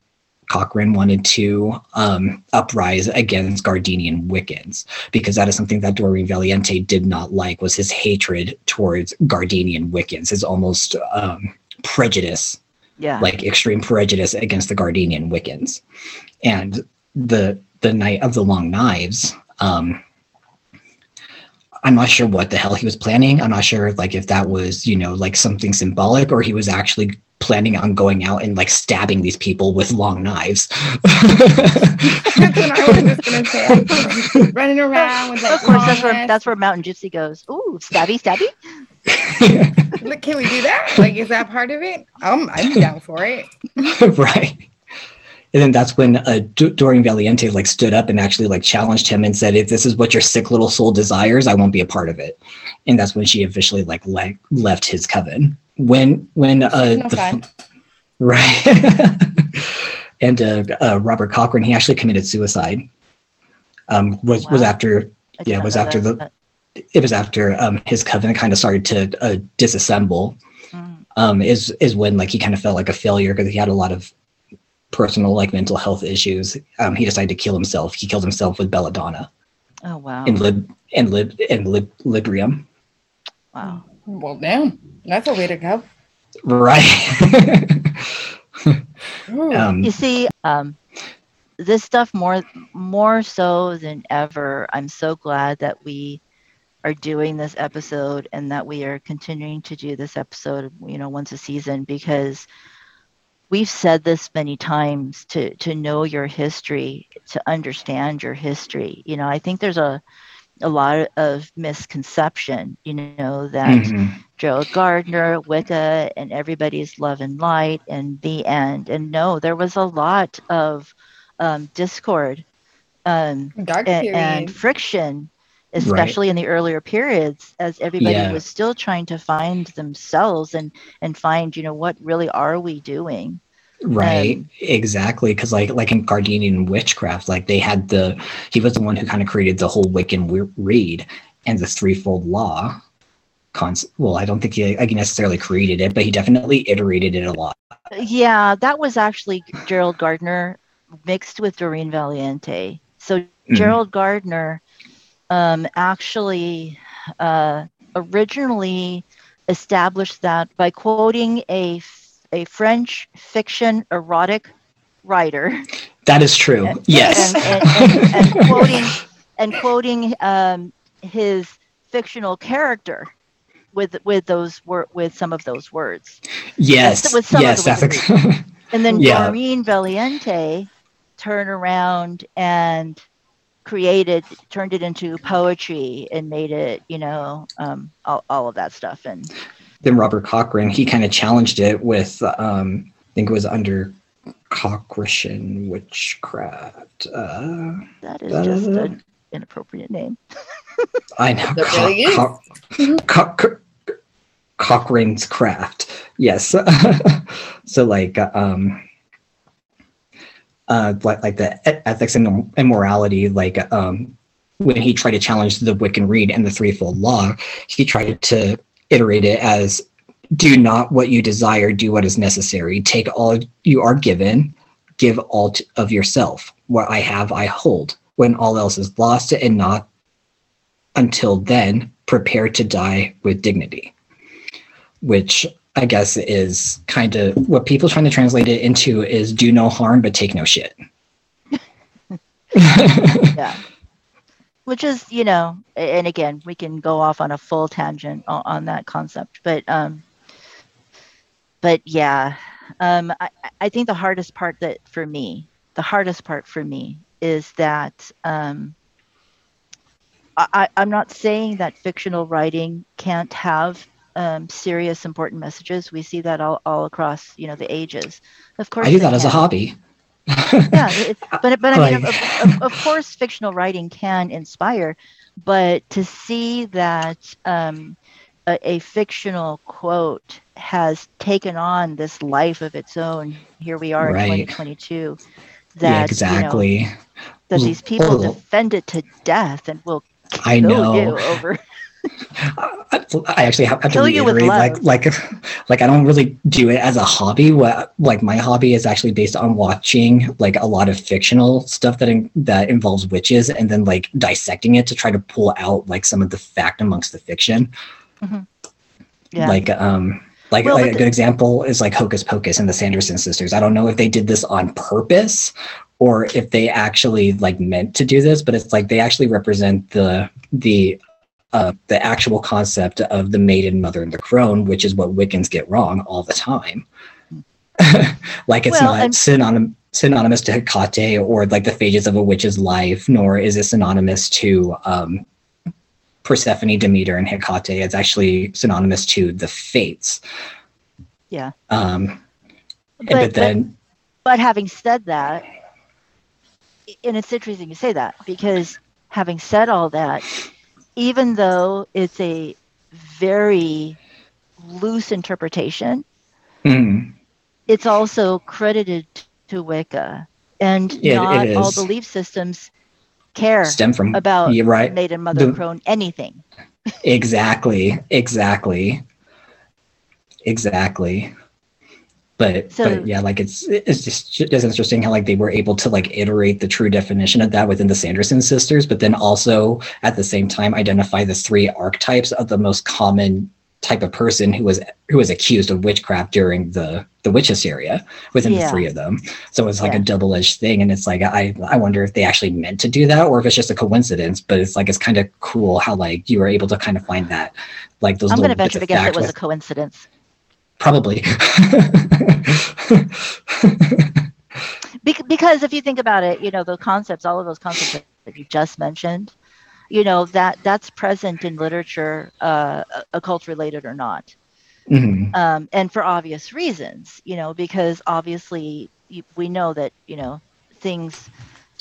Cochrane wanted to um, uprise against Gardenian Wiccans because that is something that Doreen Valiente did not like was his hatred towards Gardenian Wiccans, his almost um, prejudice, Yeah. like extreme prejudice against the Gardenian Wiccans, and the the Night of the Long Knives. Um, I'm not sure what the hell he was planning. I'm not sure like if that was, you know, like something symbolic or he was actually planning on going out and like stabbing these people with long knives. That's what I was just gonna say. Running around with like of course, that's where that's where Mountain Gypsy goes. Ooh, stabby, stabby. Look, can we do that? Like, is that part of it? I'm I'm down for it. right. And then that's when uh, D- Doreen Valiente like stood up and actually like challenged him and said, "If this is what your sick little soul desires, I won't be a part of it." And that's when she officially like le- left his coven. When when uh, no the right, and uh, uh, Robert Cochrane he actually committed suicide. Um, was was after I Yeah, it was after that, the- it was after um, his coven kind of started to uh, disassemble. Mm. um, is is when like he kind of felt like a failure because he had a lot of personal like mental health issues. Um, he decided to kill himself. He killed himself with belladonna Oh wow, in lib in lib in lib librium. wow. Well, damn, that's a way to go. Right. Um, You see, um, this stuff more more so than ever. I'm so glad that we are doing this episode and that we are continuing to do this episode. You know, once a season because we've said this many times to to know your history, to understand your history. You know, I think there's a a lot of misconception. You know that. mhm. Gerald Gardner, Wicca, and everybody's love and light, and the end. And no, there was a lot of um, discord um, Dark and, and friction, especially in the earlier periods, as everybody Yeah. was still trying to find themselves and and find, you know, what really are we doing? Right, Um, exactly. Because like like in Gardenian witchcraft, like they had the he was the one who kind of created the whole Wiccan Rede and the threefold law. Cons- well, I don't think he like, necessarily created it, but he definitely iterated it a lot. Yeah, that was actually Gerald Gardner mixed with Doreen Valiente. So Mhm. Gerald Gardner um, actually uh, originally established that by quoting a, a French fiction erotic writer That is true. and, yes. and, and, and, quoting and quoting um, his fictional character with with those wor- with some of those words. yes. with some of Yes. the words. ex- And then Yeah. Doreen Valiente turned around and created, turned it into poetry and made it, you know, um, all, all of that stuff. And then Robert Cochrane, he kind of challenged it with, um, I think it was under Cochrane witchcraft. Uh, that is just an inappropriate name. I know. That really is. Co- Co- Co- Cochrane's craft. Yes. so like, um, uh, like, like the ethics and immorality, like, um, when he tried to challenge the Wiccan Rede and the threefold law, he tried to iterate it as do not what you desire, do what is necessary. Take all you are given, give all of yourself. What I have, I hold. When all else is lost and not until then, prepare to die with dignity. Which I guess is kind of what people trying to translate it into is do no harm but take no shit. Yeah. Which is, you know, and again, we can go off on a full tangent on, that concept, but um, but yeah, um, I, I think the hardest part that for me, the hardest part for me is that um, I, I'm not saying that fictional writing can't have um, serious, important messages. We see that all, all across, you know, the ages. Of course, I do that as a hobby. yeah, but but I mean, Like- of, of, of course, fictional writing can inspire, but to see that um, a, a fictional quote has taken on this life of its own, here we are Right. in 2022. That yeah, you know, exactly. that these people Oh. defend it to death and will I kill know. you over. I I actually have, have to reiterate, like, like, like I don't really do it as a hobby. What, like, my hobby is actually based on watching like a lot of fictional stuff that in, that involves witches, and then like dissecting it to try to pull out like some of the fact amongst the fiction. Yeah. Like, um, like, Well, like a the- good example is like Hocus Pocus and the Sanderson sisters. I don't know if they did this on purpose or if they actually like meant to do this, but it's like they actually represent the the uh, the actual concept of the maiden, mother, and the crone, which is what Wiccans get wrong all the time. like it's Well, not and- synonym, synonymous to Hecate or like the phages of a witch's life, nor is it synonymous to um, Persephone, Demeter, and Hecate. It's actually synonymous to the fates. Yeah. Um, But, but, but, then, but having said that, and it's interesting you say that because having said all that, even though it's a very loose interpretation, mm, it's also credited to Wicca, and it not all belief systems care stem from about yeah, right. maiden, mother, The- crone, anything. Exactly. Exactly. Exactly. But So- but yeah, like it's it's just it's interesting how like they were able to like iterate the true definition of that within the Sanderson sisters, but then also at the same time identify the three archetypes of the most common type of person who was who was accused of witchcraft during the the witch hysteria within Yeah. the three of them. So it's like Yeah. a double-edged thing, and it's like I I wonder if they actually meant to do that or if it's just a coincidence. But it's like it's kind of cool how like you were able to kind of find that like those. I'm going to venture to guess it was a coincidence. Probably. Bec- because if you think about it, you know, the concepts, all of those concepts that- you just mentioned, you know, that that's present in literature, uh, occult related or not. Mhm. um, and for obvious reasons, you know, because obviously we know that you know things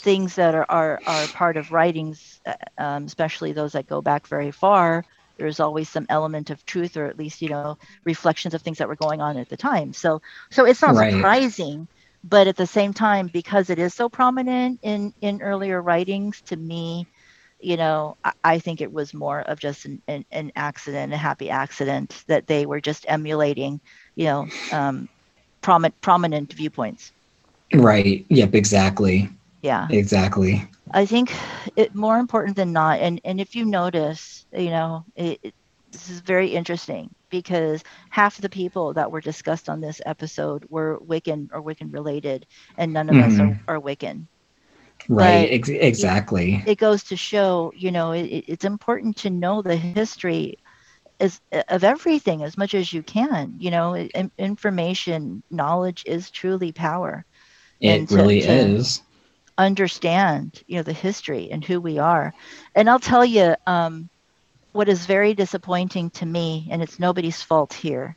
things that are are, are part of writings, uh, um, especially those that go back very far. There's always some element of truth, or at least you know reflections of things that were going on at the time. So so it's not Right. surprising, but at the same time, because it is so prominent in in earlier writings, to me, you know, I, I think it was more of just an, an, an accident, a happy accident that they were just emulating, you know, um, prominent prominent viewpoints. Right. Yep. Exactly. Yeah, Exactly. I think it more important than not. And and if you notice, you know, it, it, this is very interesting because half the people that were discussed on this episode were Wiccan or Wiccan related, and none of us Mhm. are, are Wiccan. Right. Ex- exactly. it goes to show, you know, it, it- it's important to know the history is of everything as much as you can. You know, in- information, knowledge is truly power. and It to- really to- is. Understand, you know, the history and who we are. And I'll tell you, um, what is very disappointing to me, and it's nobody's fault here,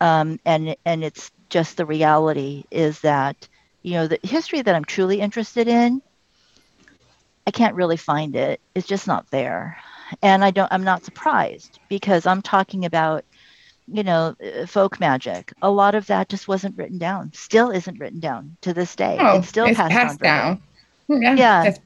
um, and and it's just the reality is that you know the history that I'm truly interested in I can't really find it. It's just not there. And I don't I'm not surprised because I'm talking about you know uh, folk magic. A lot of that just wasn't written down. Still isn't written down to this day. Oh, it's still it's passed, passed on down. Yeah. Yeah. that's-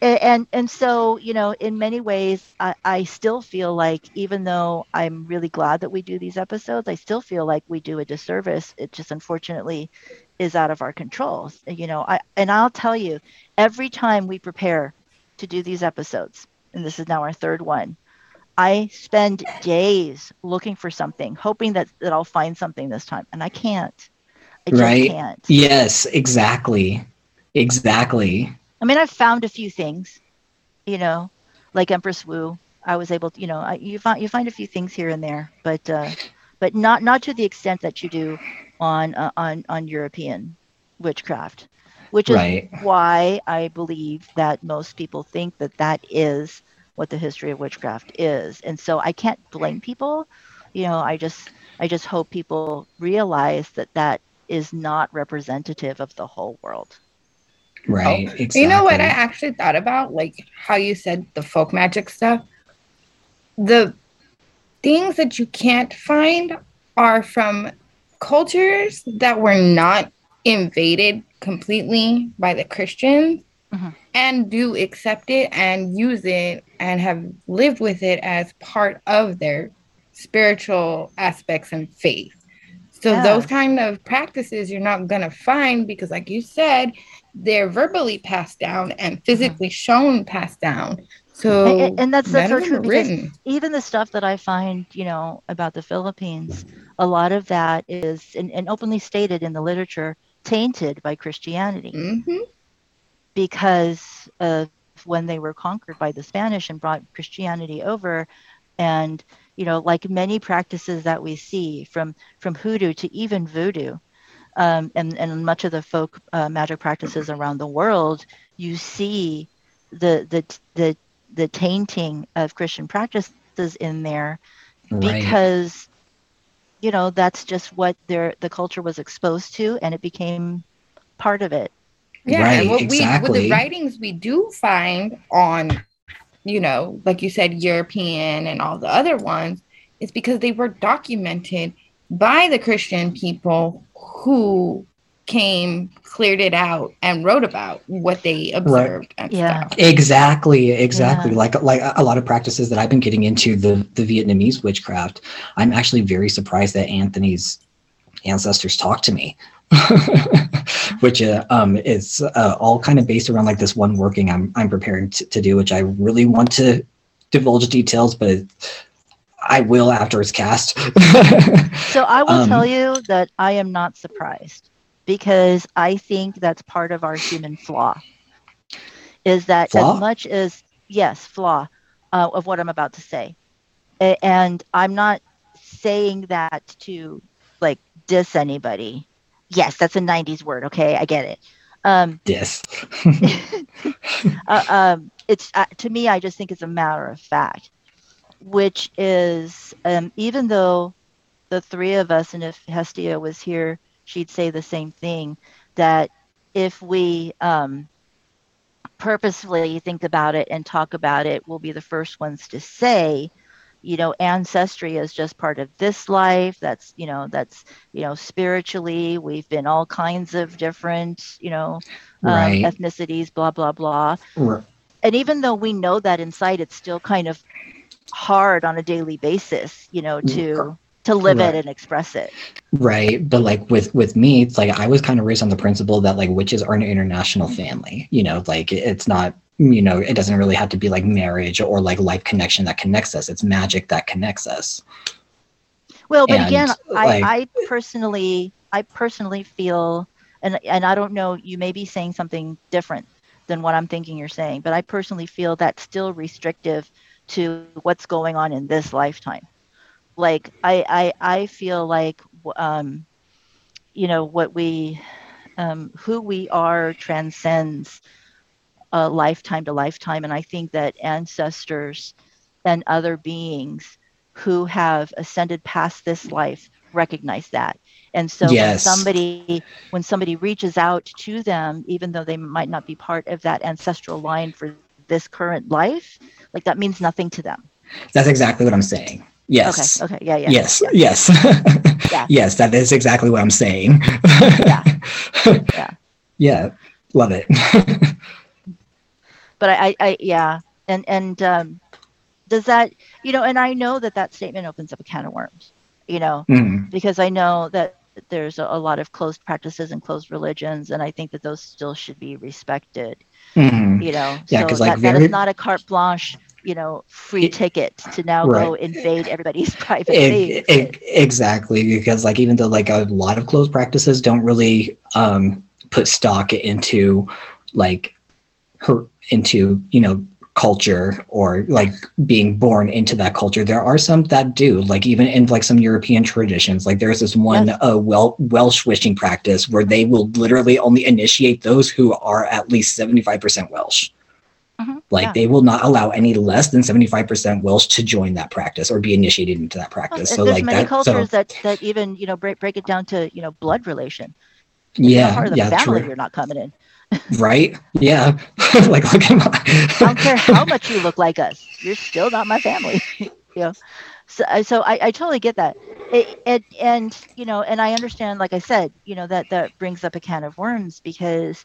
and and so you know in many ways I, I still feel like even though i'm really glad that we do these episodes i still feel like we do a disservice it just unfortunately is out of our control you know i and i'll tell you every time we prepare to do these episodes and this is now our third one i spend days looking for something hoping that that i'll find something this time and i can't i just Right. can't Yes. Exactly. Exactly. I mean, I've found a few things, you know, like Empress Wu. I was able to, you know, I, you find you find a few things here and there, but uh, but not not to the extent that you do on uh, on on European witchcraft, which is Right. why I believe that most people think that that is what the history of witchcraft is, and so I can't blame people. You know, I just I just hope people realize that that is not representative of the whole world. Right. Oh, Exactly. You know what I actually thought about? Like how you said the folk magic stuff. The things that you can't find are from cultures that were not invaded completely by the Christians Mhm. and do accept it and use it and have lived with it as part of their spiritual aspects and faith. So Yeah. those kind of practices you're not gonna find because, like you said, they're verbally passed down and physically shown passed down. So And- and, that's that's so true because written. even the stuff that I find, you know, about the Philippines, a lot of that is and, and openly stated in the literature tainted by Christianity hmm because of when they were conquered by the Spanish and brought Christianity over and you know like many practices that we see from from hoodoo to even voodoo um, and and much of the folk uh, magic practices around the world you see the the the the tainting of Christian practices in there Right. because you know that's just what their the culture was exposed to and it became part of it Yeah, Right, and what we with the writings we do find on, you know, like you said, European and all the other ones, is because they were documented by the Christian people who came, cleared it out, and wrote about what they observed and Yeah. stuff. Exactly, exactly. Yeah. Like like a lot of practices that I've been getting into the the Vietnamese witchcraft. I'm actually very surprised that Anthony's ancestors talked to me, which uh, um is uh, all kind of based around like this one working I'm I'm preparing to, to do, which I really want to divulge details, but I will after it's cast. So I will Um, tell you that I am not surprised because I think that's part of our human flaw. Is that Flaw? as much as yes, flaw uh, of what I'm about to say, A- and I'm not saying that to like diss anybody. Yes, that's a '90s word. Okay, I get it. Um, Yes. uh, um, it's uh, to me i just think it's a matter of fact which is um, even though the three of us and if hestia was here she'd say the same thing that if we um, purposefully think about it and talk about it we'll be the first ones to say you know ancestry is just part of this life that's you know that's you know spiritually we've been all kinds of different you know um, Right. ethnicities blah blah blah R- and even though we know that inside it's still kind of hard on a daily basis you know to to live Right. it and express it Right. But like with with me, it's like I was kind of raised on the principle that like witches are an international family. You know, like it's not, you know, it doesn't really have to be like marriage or like life connection that connects us. It's magic that connects us. well but And, again like- i i personally i personally feel and and i don't know you may be saying something different than what i'm thinking you're saying but i personally feel that's still restrictive to what's going on in this lifetime like i i i feel like um you know what we um who we are transcends uh, lifetime to lifetime and i think that ancestors and other beings who have ascended past this life recognize that and so Yes. when somebody when somebody reaches out to them even though they might not be part of that ancestral line for this current life like that means nothing to them That's exactly what I'm saying. Yes. okay okay yeah yeah yes. yeah. Yes. Yeah. Yes. That is exactly what I'm saying. Yeah. Yeah. Yeah. Love it. but I, I, I yeah and and um does that you know and i know that that statement opens up a can of worms you know Mm. because I know that there's a, a lot of closed practices and closed religions, and I think that those still should be respected. Mhm. You know, Yeah, so 'cause, like, that, that very- is not a carte blanche. You know, free It- ticket to now go invade everybody's e- exactly because like even though like a lot of closed practices don't really um put stock into like her into you know culture or like being born into that culture. There are some that do, like even in like some European traditions. Like there's this one Yes. uh, well Welsh witching practice where they will literally only initiate those who are at least 75% Welsh. Mhm, Like yeah. they will not allow any less than 75% Welsh to join that practice or be initiated into that practice. and so there's like many that cultures so that that even you know break break it down to you know blood relation. If yeah, part of the yeah, family, true. you're not coming in. Right? Yeah. like look at my I don't care how much you look like us. You're still not my family. you know, so so I, I totally get that. It, it, and you know, and I understand. Like I said, you know that that brings up a can of worms because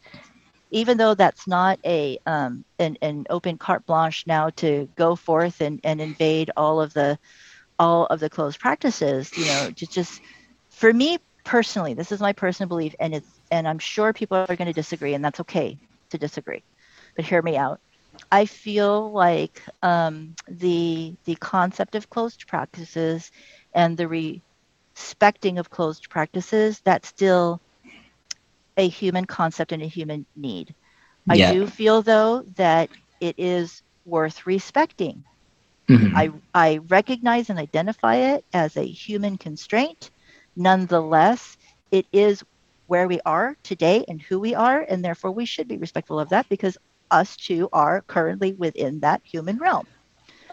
even though that's not a um, an, an open carte blanche now to go forth and, and invade all of the all of the closed practices, you know, just just for me personally, this is my personal belief, and it's and I'm sure people are going to disagree, and that's okay to disagree. But hear me out. I feel like um, the the concept of closed practices and the respecting of closed practices that's still a human concept and a human need. I do feel though that it is worth respecting. Mhm. I I recognize and identify it as a human constraint. Nonetheless, it is where we are today and who we are, and therefore we should be respectful of that because us too are currently within that human realm.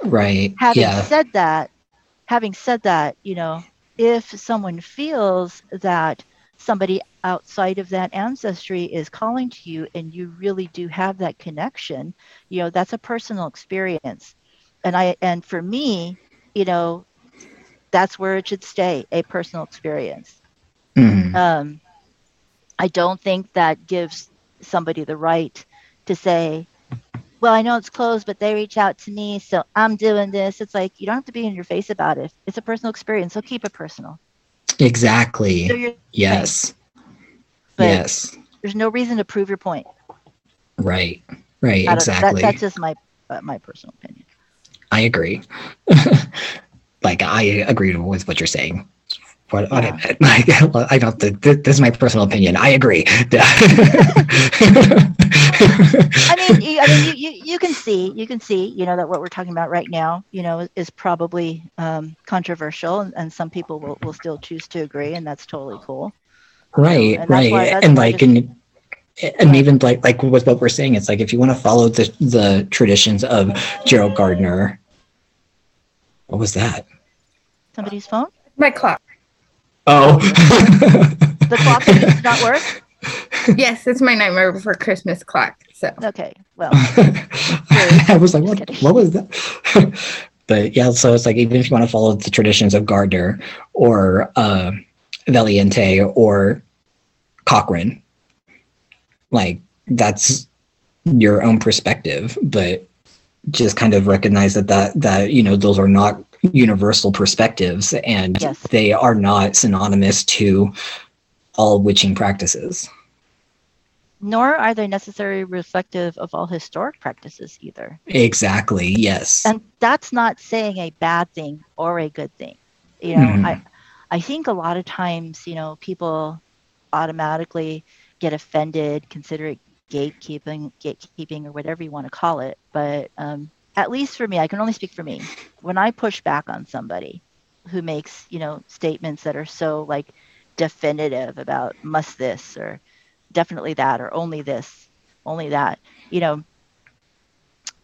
right. Having yeah. said that, having said that, you know, if someone feels that somebody outside of that ancestry is calling to you and you really do have that connection, you know, that's a personal experience. And I and for me, you know, that's where it should stay, a personal experience. Mhm. Um, I don't think that gives somebody the right to say, well, I know it's closed, but they reach out to me, so I'm doing this. It's like you don't have to be in your face about it. It's a personal experience, so keep it personal. Exactly. Thing, Yes. but yes. there's no reason to prove your point. Right. Right. Don't- that- Exactly. that's just my uh, my personal opinion. I agree. like I agree with what you're saying. What, what I Yeah. meant. Like I don't. Th- th- this is my personal opinion. I agree. I mean, you, I mean, you, you, you can see, you can see, you know, that what we're talking about right now, you know, is, is probably um, controversial, and, and some people will, will still choose to agree, and that's totally cool. right. and Right. why- and like just- and and even like like with what we're saying, it's like if you want to follow the the traditions of Gerald Gardner. What was that? Somebody's phone? My clock. Oh. The clock does not work? Yes, it's my nightmare before Christmas clock. So Okay, well, I was like, what, what was that? but yeah, so it's like even if you want to follow the traditions of Gardner or uh, Valiente or Cochrane, like that's your own perspective, but just kind of recognize that that that you know those are not universal perspectives and Yes. they are not synonymous to all witching practices. nor are they necessarily reflective of all historic practices either. Exactly. Yes. And that's not saying a bad thing or a good thing. You know, Mhm. I I think a lot of times, you know, people automatically get offended, consider it gatekeeping, gatekeeping, or whatever you want to call it. But um, at least for me, I can only speak for me. When I push back on somebody who makes, you know, statements that are so like definitive about must this or definitely that or only this, only that, you know,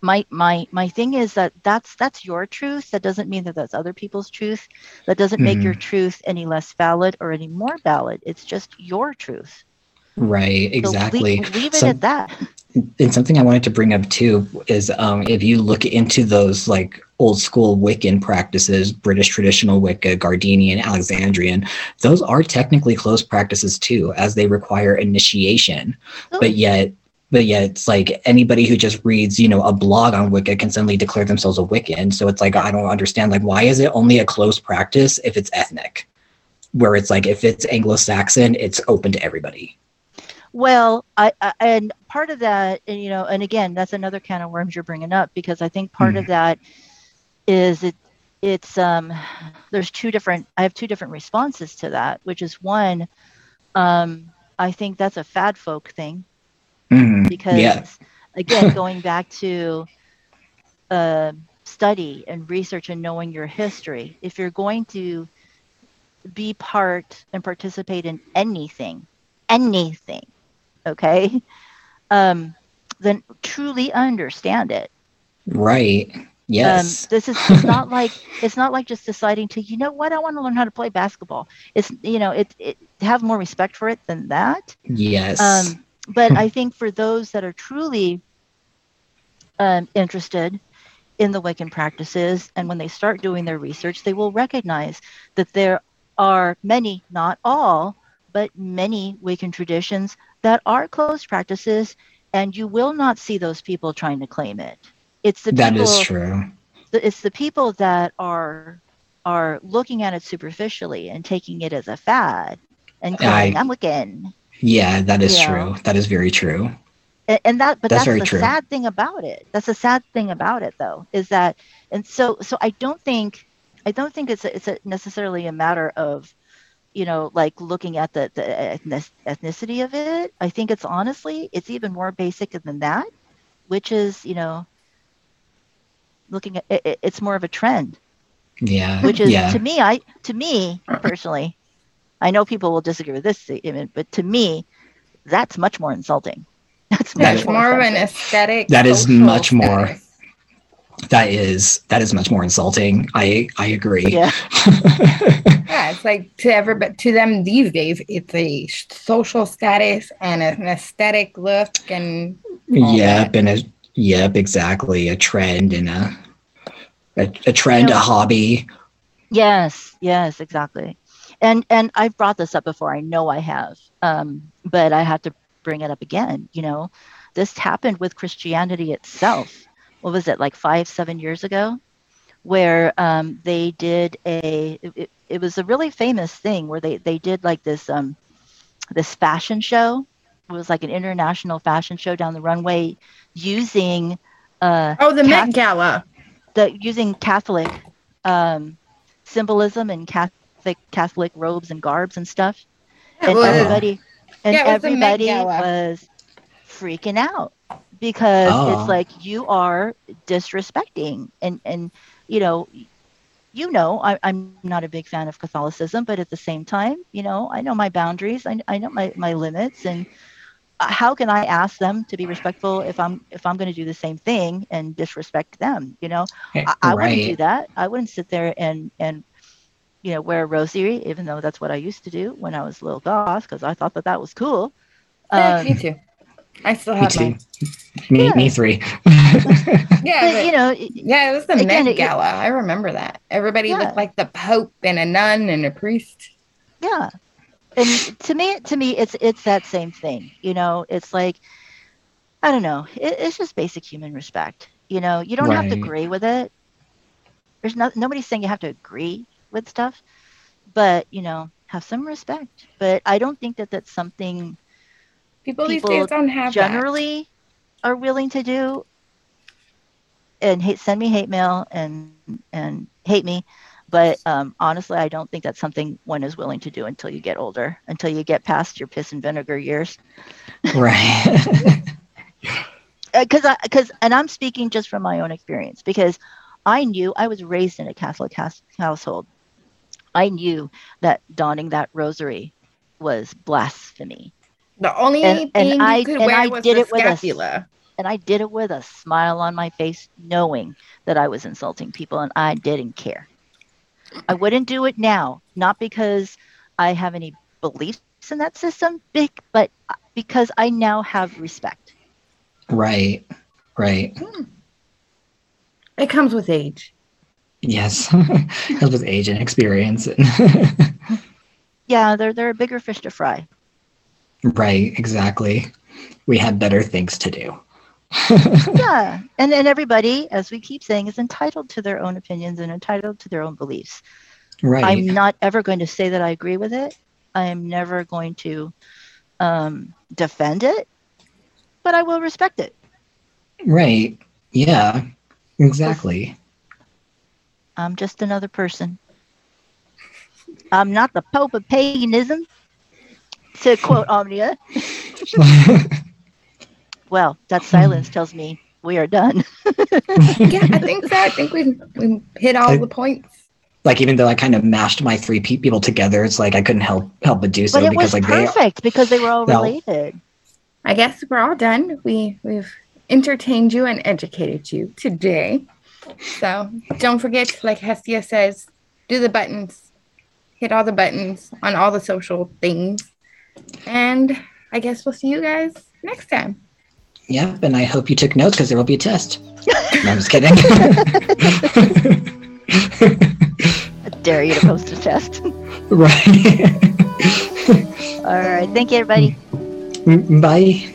my my my thing is that that's that's your truth. That doesn't mean that that's other people's truth. That doesn't make your mm-hmm. truth any less valid or any more valid. It's just your truth right. So Exactly. leave, leave it So- at that and something I wanted to bring up too is um, if you look into those like old school Wiccan practices, British traditional Wicca, Gardnerian, Alexandrian, those are technically closed practices too, as they require initiation. But yet, but yet, it's like anybody who just reads, you know, a blog on Wicca can suddenly declare themselves a Wiccan. So it's like I don't understand, like, why is it only a closed practice if it's ethnic? Where it's like if it's Anglo-Saxon, it's open to everybody. Well I, I and part of that and you know and again that's another can of worms you're bringing up because i think part of that is it it's um there's two different i have two different responses to that which is one um i think that's a fad folk thing Mhm. because Yeah. again going back to uh, study and research and knowing your history, if you're going to be part and participate in anything, anything, okay, um, then truly understand it. Right. Yes. Um, this is it's not like it's not like just deciding to you know what I want to learn how to play basketball. It's you know it, it have more respect for it than that. yes. Um, but I think for those that are truly um, interested in the Wiccan practices, and when they start doing their research, they will recognize that there are many, not all, but many Wiccan traditions that are closed practices, and you will not see those people trying to claim it. It's the that people, is true. it's the people that are are looking at it superficially and taking it as a fad and calling I- I'm Wiccan. Yeah, that is Yeah. true. That is very true. and, and that but That's that's, the true. sad thing about it that's the sad thing about it though is that and so so i don't think i don't think it's a, it's a necessarily a matter of you know like looking at the the ethnicity of it i think it's honestly it's even more basic than that which is you know looking at it, it- it's more of a trend Yeah. which is yeah. to me i to me personally i know people will disagree with this statement but to me that's much more insulting that's much is- It's more of an aesthetic. That is social much more- that is that is much more insulting. I I agree. yeah Yeah, it's like to everybody, to them these days, it's a social status and an aesthetic look, and all yep, that. and a yep, exactly. A trend and a a, a trend, You know- a hobby. Yes, yes, exactly. And and I've brought this up before. I know I have, um, but I have to bring it up again. You know, this happened with Christianity itself. What was it like five, seven years ago, where um, they did a. It, it was a really famous thing where they they did like this um, this fashion show. It was like an international fashion show down the runway using uh, oh, the Cath- Met Gala. the using Catholic um, symbolism and Catholic Catholic robes and garbs and stuff, Yeah, and well, everybody and Yeah, it was the Met everybody Gala. was freaking out because Oh. it's like you are disrespecting and and you know you know I, i'm not a big fan of catholicism but at the same time you know i know my boundaries i, I know my, my limits and uh, how can i ask them to be respectful if i'm if i'm going to do the same thing and disrespect them you know I, I wouldn't do that. I wouldn't sit there and and you know wear a rosary, even though that's what I used to do when I was a little goth, because I thought that that was cool. Yeah, Um, me too. I still have too. mine. Me, Yeah. me three. Yeah, but, but- you know, it- yeah, it was the Again, Met it- Gala. I remember that. Everybody Yeah. looked like the Pope and a nun and a priest. yeah. And to me, to me, it's it's that same thing. You know, it's like I don't know. It, it's just basic human respect. You know, you don't have to agree with it. There's not nobody's saying you have to agree with stuff, but you know, have some respect. But I don't think that that's something People, these days don't have that. generally are willing to do and hate, send me hate mail and and hate me but um, honestly i don't think that's something one is willing to do until you get older until you get past your piss and vinegar years right. because i because and i'm speaking just from my own experience because i knew i was raised in a catholic house, household i knew that donning that rosary was blasphemy The only And- and thing I- you could and wear I was did the it with a s- scapular. and I did it with a smile on my face, knowing that I was insulting people and I didn't care. I wouldn't do it now, not because I have any beliefs in that system, big, but uh, because I now have respect. right. Right. Hmm. It comes with age. Yes. That was age and experience. Yeah, they're they're a bigger fish to fry. Right. Exactly. We have better things to do. Yeah, and and everybody, as we keep saying, is entitled to their own opinions and entitled to their own beliefs. right. I'm not ever going to say that I agree with it. I am never going to um, defend it, but I will respect it. Right. Yeah. Exactly. I'm just another person. I'm not the Pope of paganism, to quote Omnia. Well, that silence tells me we are done. yeah, I think so. I think we we hit all I- the points. Like even though I kind of mashed my three pe- people together, it's like I couldn't help help but do so but it because was like they perfect because they were all No. related. I guess we're all done. We we've entertained you and educated you today. So don't forget, like Hestia says, do the buttons, hit all the buttons on all the social things, and I guess we'll see you guys next time. Yep, and I hope you took notes because there will be a test. no, I'm just kidding. I dare you to post a test. right. all right. Thank you, everybody. Mm, bye.